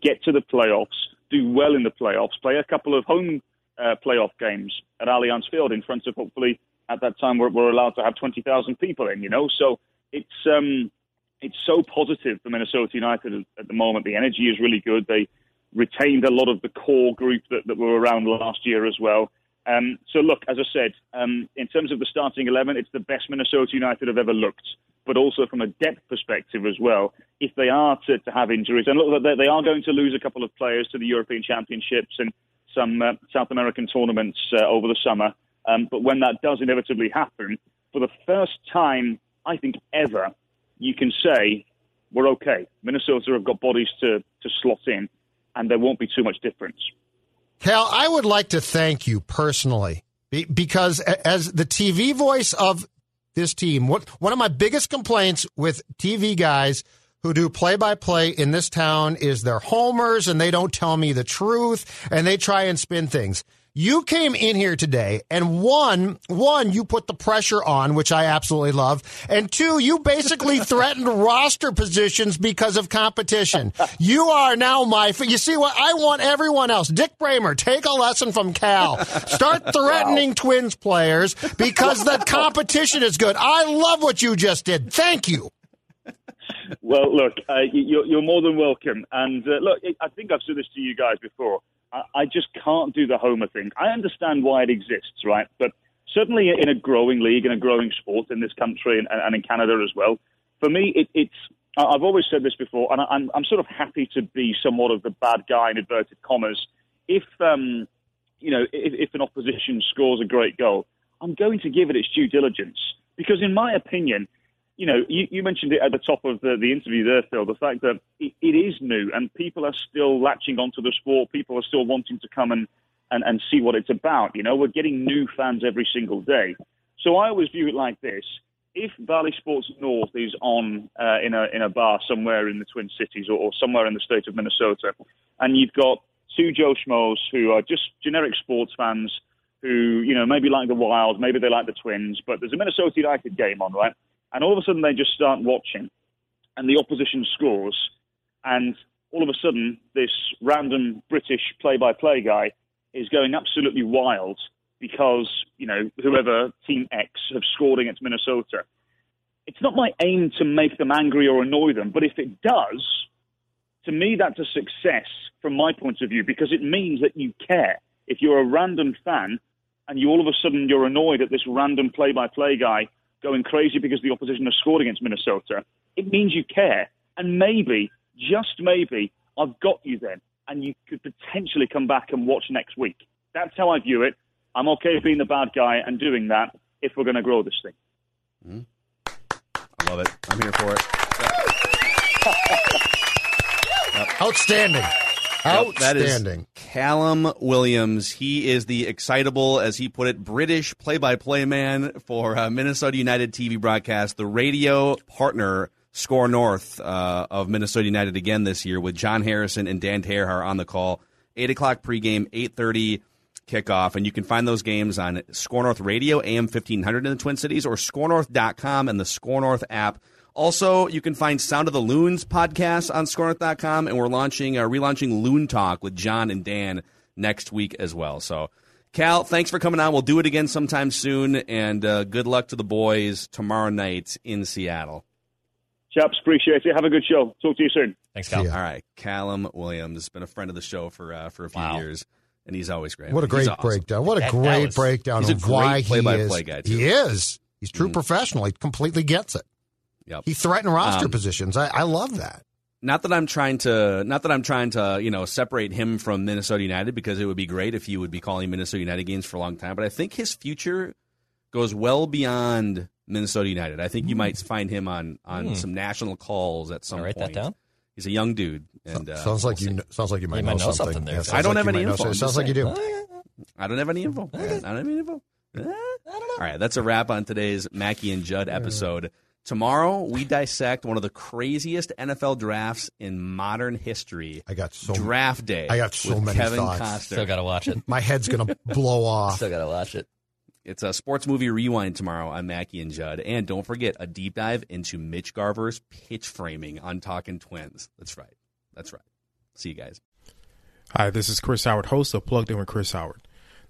get to the playoffs, do well in the playoffs, play a couple of home uh, playoff games at Allianz Field in front of hopefully at that time we're, we're allowed to have 20,000 people in, you know. So it's um, it's so positive for Minnesota United at, the moment. The energy is really good. They retained a lot of the core group that, that were around last year as well. Um, so look, as I said, um, in terms of the starting 11, it's the best Minnesota United have ever looked, but also from a depth perspective as well. If they are to, to have injuries, and look, they, they are going to lose a couple of players to the European Championships and some uh, South American tournaments uh, over the summer. Um, but when that does inevitably happen, for the first time, I think ever, you can say we're okay. Minnesota have got bodies to, to slot in, and there won't be too much difference. Cal, I would like to thank you personally because as the TV voice of this team, what, one of my biggest complaints with TV guys who do play by play in this town is they're homers and they don't tell me the truth and they try and spin things. You came in here today and one, one, you put the pressure on, which I absolutely love. And two, you basically threatened roster positions because of competition. You are now my, you see what? I want everyone else. Dick Bremer, take a lesson from Cal. Start threatening Twins players because the competition is good. I love what you just did. Thank you. Well, look, uh, you're, you're more than welcome. And uh, look, I think I've said this to you guys before. I, I just can't do the Homer thing. I understand why it exists, right? But certainly in a growing league and a growing sport in this country and, and in Canada as well, for me, it, it's. I've always said this before, and I'm, I'm sort of happy to be somewhat of the bad guy in inverted commas. If um, you know, if, if an opposition scores a great goal, I'm going to give it its due diligence because, in my opinion, you know, you, you mentioned it at the top of the, the interview there, Phil, the fact that it, it is new and people are still latching onto the sport. People are still wanting to come and, and, and see what it's about. You know, we're getting new fans every single day. So I always view it like this. If Bally Sports North is on uh, in, a, in a bar somewhere in the Twin Cities or, or somewhere in the state of Minnesota, and you've got two Joe Schmoes who are just generic sports fans who, you know, maybe like the Wild, maybe they like the Twins, but there's a Minnesota United game on, right? And all of a sudden they just start watching, and the opposition scores, and all of a sudden this random British play-by-play guy is going absolutely wild because you know whoever Team X have scored against Minnesota. It's not my aim to make them angry or annoy them, but if it does, to me that's a success from my point of view because it means that you care. If you're a random fan and you all of a sudden you're annoyed at this random play-by-play guy going crazy because the opposition has scored against Minnesota, it means you care. And maybe, just maybe, I've got you then, and you could potentially come back and watch next week. That's how I view it. I'm okay being the bad guy and doing that. if we're going to grow this thing. Mm-hmm. I love it. I'm here for it. Outstanding. Yep, that is Outstanding. Callum Williams. He is the excitable, as he put it, British play-by-play man for uh, Minnesota United TV broadcast, the radio partner Score North uh, of Minnesota United again this year with John Harrison and Dan Terhar on the call. Eight o'clock pregame, eight thirty kickoff, and you can find those games on Score North Radio, AM fifteen hundred in the Twin Cities, or ScoreNorth.com and the Score North app. Also, you can find Sound of the Loons podcast on ScoreNorth.com, and we're launching, uh, relaunching Loon Talk with John and Dan next week as well. So, Cal, thanks for coming on. We'll do it again sometime soon, and uh, good luck to the boys tomorrow night in Seattle. Chaps, appreciate it. Have a good show. Talk to you soon. Thanks, Cal. All right, Callum Williams, has been a friend of the show for uh, for a few Wow. years, and he's always great. What a great awesome. breakdown. What a That- that great was- breakdown He's a of why great he play-by-play is. guy, too. He is. He's true Mhm. professional. He completely gets it. Yep. He threatened roster Um, positions. I, I love that. not that I'm trying to not that I'm trying to you know separate him from Minnesota United because it would be great if he would be calling Minnesota United games for a long time. But I think his future goes well beyond Minnesota United. I think you might find him on on Hmm. some national calls at some I'll write point. that down. He's a young dude, and uh, sounds like we'll you. see. Sounds like you might, You know, might know something. something there. Yeah, I don't like have any might know info. something. Sounds just like you do. I don't have any info. I don't have any info. Eh? All right, that's a wrap on today's Mackey and Judd episode. Tomorrow we dissect one of the craziest NFL drafts in modern history. I got so Draft day. I got so with many Kevin thoughts. Costner. Still got to watch it. My head's gonna blow off. Still got to watch it. It's a sports movie rewind tomorrow on Mackey and Judd, and don't forget a deep dive into Mitch Garver's pitch framing on Talking Twins. That's right. That's right. See you guys. Hi, this is Chris Howard, host of Plugged In with Chris Howard.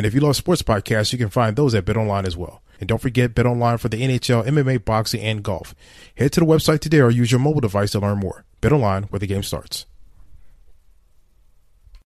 And if you love sports podcasts, you can find those at BetOnline as well. And don't forget BetOnline for the NHL, MMA, boxing, and golf. Head to the website today or use your mobile device to learn more. BetOnline, where the game starts.